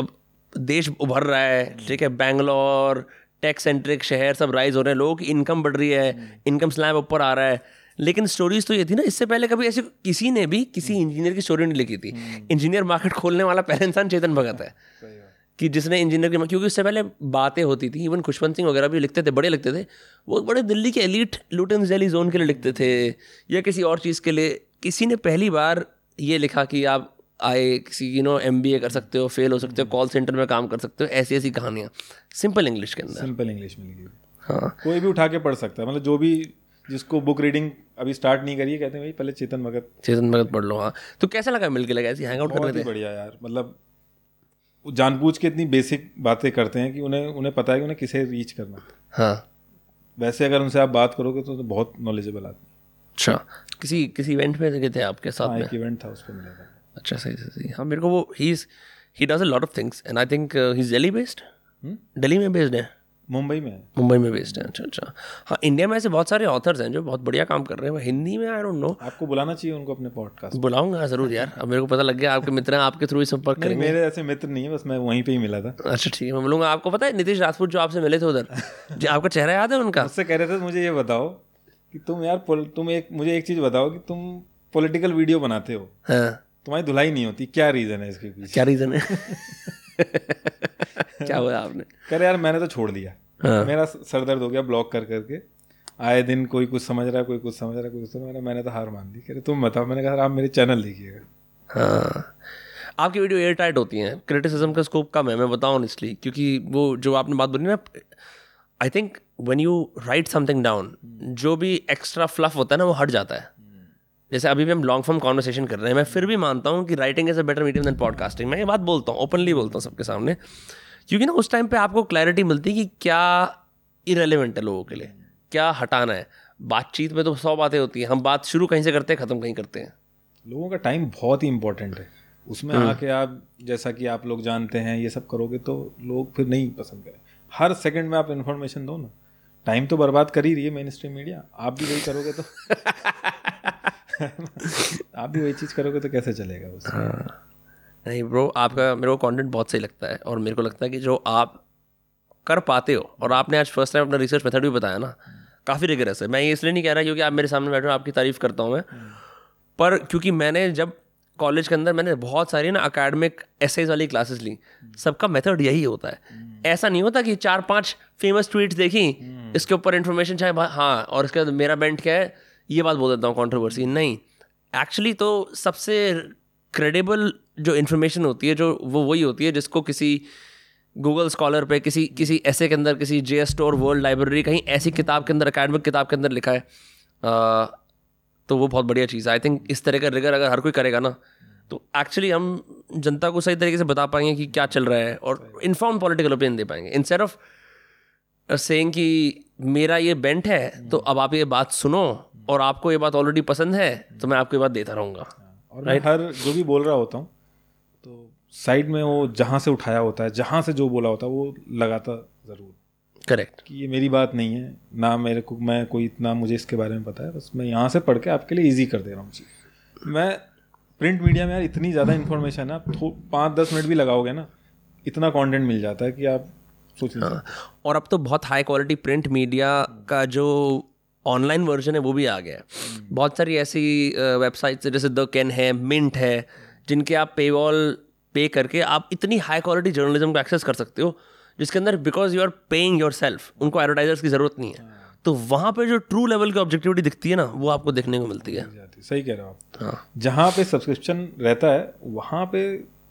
अब देश उभर रहा है ठीक है बैंगलोर टेक सेंट्रिक शहर सब राइज हो रहे हैं लोगों की इनकम बढ़ रही है इनकम स्लैब ऊपर आ रहा है। लेकिन स्टोरीज तो ये थी ना इससे पहले कभी ऐसे किसी ने भी किसी इंजीनियर की स्टोरी नहीं लिखी थी। इंजीनियर मार्केट खोलने वाला पहला इंसान चेतन भगत है। कि जिसने इंजीनियर की क्योंकि उससे पहले बातें होती थी इवन खुशवंत सिंह वगैरह भी लिखते थे बड़े लिखते थे। वो बड़े दिल्ली के एलिट लुटन जैली जोन के लिए लिखते थे या किसी और चीज़ के लिए किसी ने पहली बार ये लिखा कि आप आए किसी यू नो एमबीए कर सकते हो फेल हो सकते हो कॉल सेंटर में काम कर सकते हो ऐसी ऐसी कहानियाँ। सिंपल इंग्लिश के अंदर। सिंपल इंग्लिश में हाँ। कोई भी उठा के पढ़ सकता है। मतलब जो भी जिसको बुक रीडिंग अभी स्टार्ट नहीं करी है कहते हैं भाई पहले चेतन भगत चेतन भगत पढ़ लो हाँ। तो कैसा लगा मिल के लगा? ऐसी हैंग आउट कर रहे बढ़िया यार। मतलब वो जानबूझ के इतनी बेसिक बातें करते हैं कि उन्हें उन्हें पता है कि उन्हें किसे रीच करना हाँ। वैसे अगर उनसे आप बात करोगे तो, तो बहुत नॉलेजेबल आदमी। अच्छा। किसी किसी इवेंट में गए थे आपके साथ हाँ में? इवेंट था उस पर मिला था। अच्छा सही सही हाँ मेरे को वो he he does a lot of things and I think he is Delhi based Delhi में बेस्ड है? मुंबई में। मुंबई में बेस्ड है। अच्छा अच्छा। हाँ इंडिया में ऐसे बहुत सारे ऑथर्स हैं जो बहुत बढ़िया काम कर रहे हैं। हिंदी में आई डोंट नो आपको बुलाना चाहिए उनको अपने पॉडकास्ट बुलाऊँगा ज़रूर यार। अब मेरे को पता लग गया आपके मित्र हैं आपके थ्रू ही संपर्क करेंगे। मेरे ऐसे मित्र नहीं है बस मैं वहीं पे ही मिला था। अच्छा ठीक है मैं बोलूँगा आपको पता है नीतीश राजपूत जो आपसे मिले थे उधर जी आपका चेहरा याद है उनका? उससे कह रहे थे मुझे ये बताओ कि तुम यार तुम एक मुझे एक चीज़ बताओ कि तुम पॉलिटिकल वीडियो बनाते हो। हाँ। तुम्हारी धुलाई नहीं होती। क्या रीज़न है इसके पीछे? क्या रीज़न है? क्या हुआ आपने? कह यार मैंने तो छोड़ दिया। हाँ। मेरा सर दर्द हो गया ब्लॉक कर करके आए दिन कोई कुछ समझ रहा है कोई कुछ समझ रहा है कोई कुछ समझ रहा मैंने तो हार मान दी कह रहे तुम बताओ। मैंने कहा आप मेरे चैनल देखिएगा। हाँ। आपकी वीडियो एयर टाइट होती हैं। क्रिटिसिज्म का स्कोप कम है मैं बताऊँ इसलिए क्योंकि वो जो आपने बात बोली ना I think when you write something down जो भी एक्स्ट्रा फ्लफ होता है ना वो हट जाता है। जैसे अभी भी हम लॉन्ग फॉर्म कॉन्वर्सेशन कर रहे हैं मैं फिर भी मानता हूँ कि writing is a better medium than podcasting मैं ये बात बोलता हूँ ओपनली बोलता हूँ सबके सामने। क्योंकि ना उस टाइम पे आपको क्लैरिटी मिलती है कि क्या इरेलीवेंट है लोगों के लिए क्या हटाना है। बातचीत में तो सौ बातें होती हैं हम बात शुरू कहीं से करते हैं ख़त्म कहीं करते हैं। लोगों का टाइम बहुत ही इंपॉर्टेंट है। उसमें आके आप जैसा कि आप लोग जानते हैं ये सब करोगे तो लोग फिर नहीं पसंद करें। हर सेकंड में आप इन्फॉर्मेशन दो ना। टाइम तो बर्बाद कर ही रही है मेन स्ट्रीम मीडिया आप भी वही करोगे तो। आप भी वही चीज़ करोगे तो कैसे चलेगा बस नहीं ब्रो आपका मेरे को कंटेंट बहुत सही लगता है और मेरे को लगता है कि जो आप कर पाते हो और आपने आज फ़र्स्ट टाइम अपना रिसर्च मेथड भी बताया ना काफ़ी रिगरस है। मैं ये इसलिए नहीं कह रहा क्योंकि आप मेरे सामने बैठे हो आपकी तारीफ़ करता हूँ मैं। पर क्योंकि मैंने जब कॉलेज के अंदर मैंने बहुत सारी ना अकेडमिक एसेज वाली क्लासेस ली। सबका मेथड यही होता है। ऐसा नहीं होता कि चार पाँच फ़ेमस ट्वीट्स देखी, इसके ऊपर इन्फॉर्मेशन चाहे हाँ और इसके बाद मेरा बेंट क्या है, ये बात बोल देता हूँ कंट्रोवर्सी नहीं। एक्चुअली तो सबसे क्रेडिबल जो इन्फॉर्मेशन होती है, जो वो वही होती है जिसको किसी गूगल स्कॉलर पे, किसी किसी ऐसे के अंदर, किसी जे स्टोर वर्ल्ड लाइब्रेरी कहीं ऐसी किताब के अंदर अकेडमिक किताब के अंदर लिखा है। तो वो बहुत बढ़िया चीज़ है। आई थिंक इस तरह का रिगर अगर हर कोई करेगा ना तो एक्चुअली हम जनता को सही तरीके से बता पाएँगे कि क्या चल रहा है और इन्फॉर्म पॉलिटिकल ओपिनियन दे पाएँगे। इंस्टेड ऑफ़ सेइंग कि मेरा ये बेंट है तो अब आप ये बात सुनो और आपको ये बात ऑलरेडी पसंद है तो मैं आपको ये बात देता रहूँगा। और मैं हर जो भी बोल रहा होता हूँ तो साइड में वो जहाँ से उठाया होता है जहाँ से जो बोला होता है वो लगाता ज़रूर। करेक्ट कि ये मेरी बात नहीं है ना मेरे को मैं कोई इतना मुझे इसके बारे में पता है बस मैं यहाँ से पढ़ के आपके लिए ईजी कर दे रहा हूँ चीज़। मैं प्रिंट मीडिया में यार इतनी ज़्यादा इन्फॉर्मेशन है आप पाँच दस मिनट भी लगाओगे ना इतना कॉन्टेंट मिल जाता है कि आप सोच हाँ, और अब तो बहुत हाई क्वालिटी प्रिंट मीडिया का जो ऑनलाइन वर्जन है वो भी आ गया है। बहुत सारी ऐसी वेबसाइट्स जैसे द कैन है मिंट है जिनके आप पे वॉल पे करके आप इतनी हाई क्वालिटी जर्नलिज्म को एक्सेस कर सकते हो। जिसके अंदर because you are paying yourself उनको एडवर्टाइजर्स की ज़रूरत नहीं है। तो वहाँ पे जो ट्रू लेवल की ऑब्जेक्टिविटी दिखती है ना वो आपको देखने को मिलती है। सही कह रहे हो आप। हाँ। जहाँ पे सब्सक्रिप्शन रहता है वहाँ पे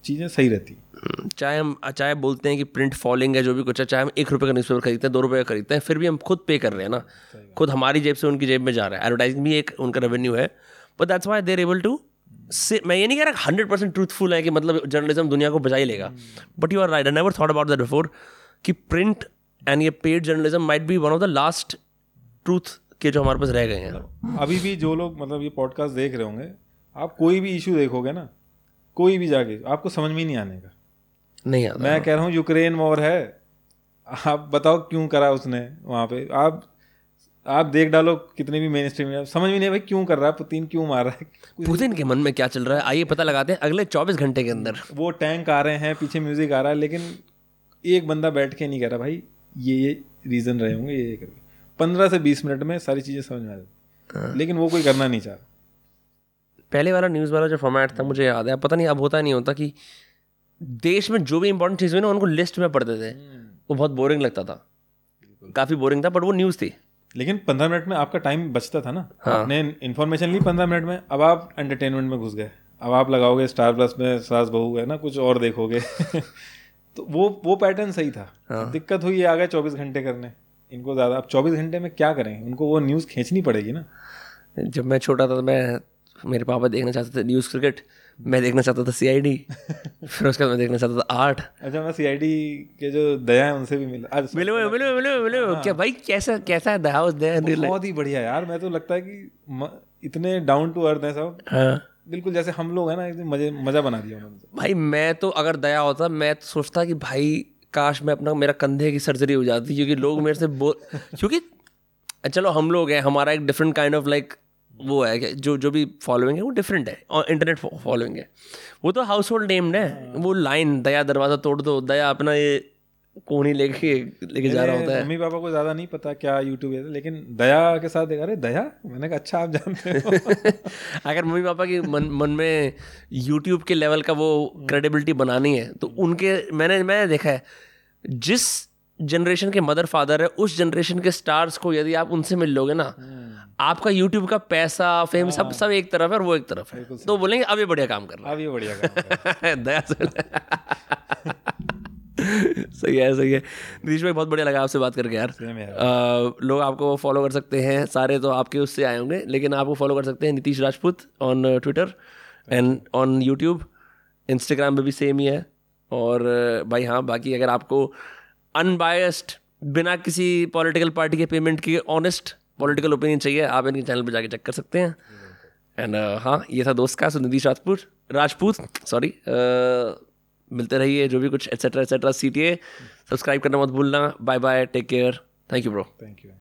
चीज़ें सही रहती हम्म, चाहे हम चाहे बोलते हैं कि प्रिंट फॉलिंग है जो भी कुछ है चाहे हम एक रुपये का न्यूज़पेपर खरीदते हैं दो रुपये का खरीदते हैं फिर भी हम खुद पे कर रहे हैं ना। खुद हमारी जेब से उनकी जेब में जा रहा है। एडवर्टाइजिंग भी एक उनका रेवेन्यू है। But that's why they're able to say मैं ये नहीं कह रहा हंड्रेड परसेंट ट्रूथफुल है कि मतलब जर्नलिज्म दुनिया को ही लेगा। But you are right I never thought about that before कि प्रिंट एंड ये paid journalism might be one of the last truth के जो हमारे पास रह गए हैं। अभी भी जो लोग मतलब ये पॉडकास्ट देख रहे होंगे आप कोई भी इशू देखोगे ना कोई भी जाके आपको समझ में नहीं आने का। नहीं आता। मैं कह रहा हूँ यूक्रेन वॉर है आप बताओ क्यों करा उसने वहाँ पे? आप आप देख डालो कितने भी मेन स्ट्रीम समझ में नहीं भाई क्यों कर रहा है पुतिन क्यों मार रहा है? पुतिन के मन में क्या चल रहा है? आइए पता लगाते हैं अगले चौबीस घंटे के अंदर। वो टैंक आ रहे हैं पीछे म्यूज़िक आ रहा है लेकिन एक बंदा बैठ के नहीं कह रहा भाई ये ये रीज़न रहे होंगे ये ये करके। पंद्रह से बीस मिनट में सारी चीज़ें समझ में आ जाती हाँ। लेकिन वो कोई करना नहीं चाह पहले वाला न्यूज़ वाला जो फॉर्मेट था मुझे याद है पता नहीं अब होता नहीं होता कि देश में जो भी इंपॉर्टेंट चीज़ हुई ना उनको लिस्ट में पढ़ते थे। हम्म। वो बहुत बोरिंग लगता था। काफ़ी बोरिंग था बट वो न्यूज़ थी। लेकिन पंद्रह मिनट में आपका टाइम बचता था ना। हाँ। आपने इन्फॉर्मेशन ली पंद्रह मिनट में अब आप एंटरटेनमेंट में घुस गए। अब आप लगाओगे स्टार प्लस में सास बहू है ना कुछ और देखोगे। तो वो वो पैटर्न सही था। हाँ। दिक्कत हुई आ गया चौबीस घंटे करने। इनको ज़्यादा अब चौबीस घंटे में क्या करें? उनको वो न्यूज़ खींचनी पड़ेगी ना। जब मैं छोटा था तो मैं मेरे पापा देखना चाहते थे न्यूज़ क्रिकेट मैं देखना चाहता था सी आई डी फिर उसके बाद मैं देखना चाहता था आर्ट अच्छा मैं सी आई डी के जो दया है उनसे भी मिला मिले हुए मिले मिले मिले। हुए क्या भाई कैसा कैसा है दया उस दया बहुत ही बढ़िया यार। मैं तो लगता है कि इतने डाउन टू अर्थ है सब। हाँ। बिल्कुल जैसे हम लोग हैं ना एकदम मज़े मज़ा बना दिया उन्होंने। भाई मैं तो अगर दया होता मैं तो सोचता कि भाई काश मैं अपना मेरा कंधे की सर्जरी हो जाती क्योंकि लोग मेरे से बोल क्योंकि चलो हम लोग हैं हमारा एक डिफरेंट काइंड ऑफ़ लाइक वो है कि जो जो भी फॉलोइंग है वो डिफरेंट है और इंटरनेट फॉलोइंग है। वो तो हाउस होल्ड नेम्ड है। वो लाइन दया दरवाज़ा तोड़ दो दया अपना ये कोनी लेके लेके जा रहा होता है। मम्मी पापा को ज़्यादा नहीं पता क्या यूट्यूब है लेकिन दया के साथ देखा अरे दया? मैंने कहा अच्छा आप जानते हो। अगर मम्मी पापा की मन मन में यूट्यूब के लेवल का वो क्रेडिबिलिटी बनानी है तो उनके मैंने मैंने देखा है जिस जनरेशन के मदर फादर है उस जनरेशन के स्टार्स को यदि आप उनसे मिल लोगे ना आपका यूट्यूब का पैसा फेम सब सब एक तरफ़ है और वो एक तरफ़ है। तो बोलेंगे अब ये बढ़िया काम कर रहा है। अब ये बढ़िया काम दया से। सही है सही है। नीतीश भाई बहुत बढ़िया लगा आपसे बात करके यार। लोग आपको फॉलो कर सकते हैं सारे तो आपके उससे आए होंगे लेकिन आपको फॉलो कर सकते हैं Nitish Rajput on Twitter and on YouTube Instagram पे भी सेम ही है। और भाई हाँ बाकी अगर आपको अनबायस्ड बिना किसी पॉलिटिकल पार्टी के पेमेंट के ऑनेस्ट पॉलिटिकल ओपिनियन चाहिए आप इनके चैनल पर जाके चेक कर सकते हैं। एंड uh, हाँ ये था दोस्त का नीतीश राजपूत राजपूत सॉरी मिलते रहिए, जो भी कुछ एट्सेट्रा एट्सेट्रा सीटिए सब्सक्राइब करना मत भूलना। Bye bye take care thank you bro thank you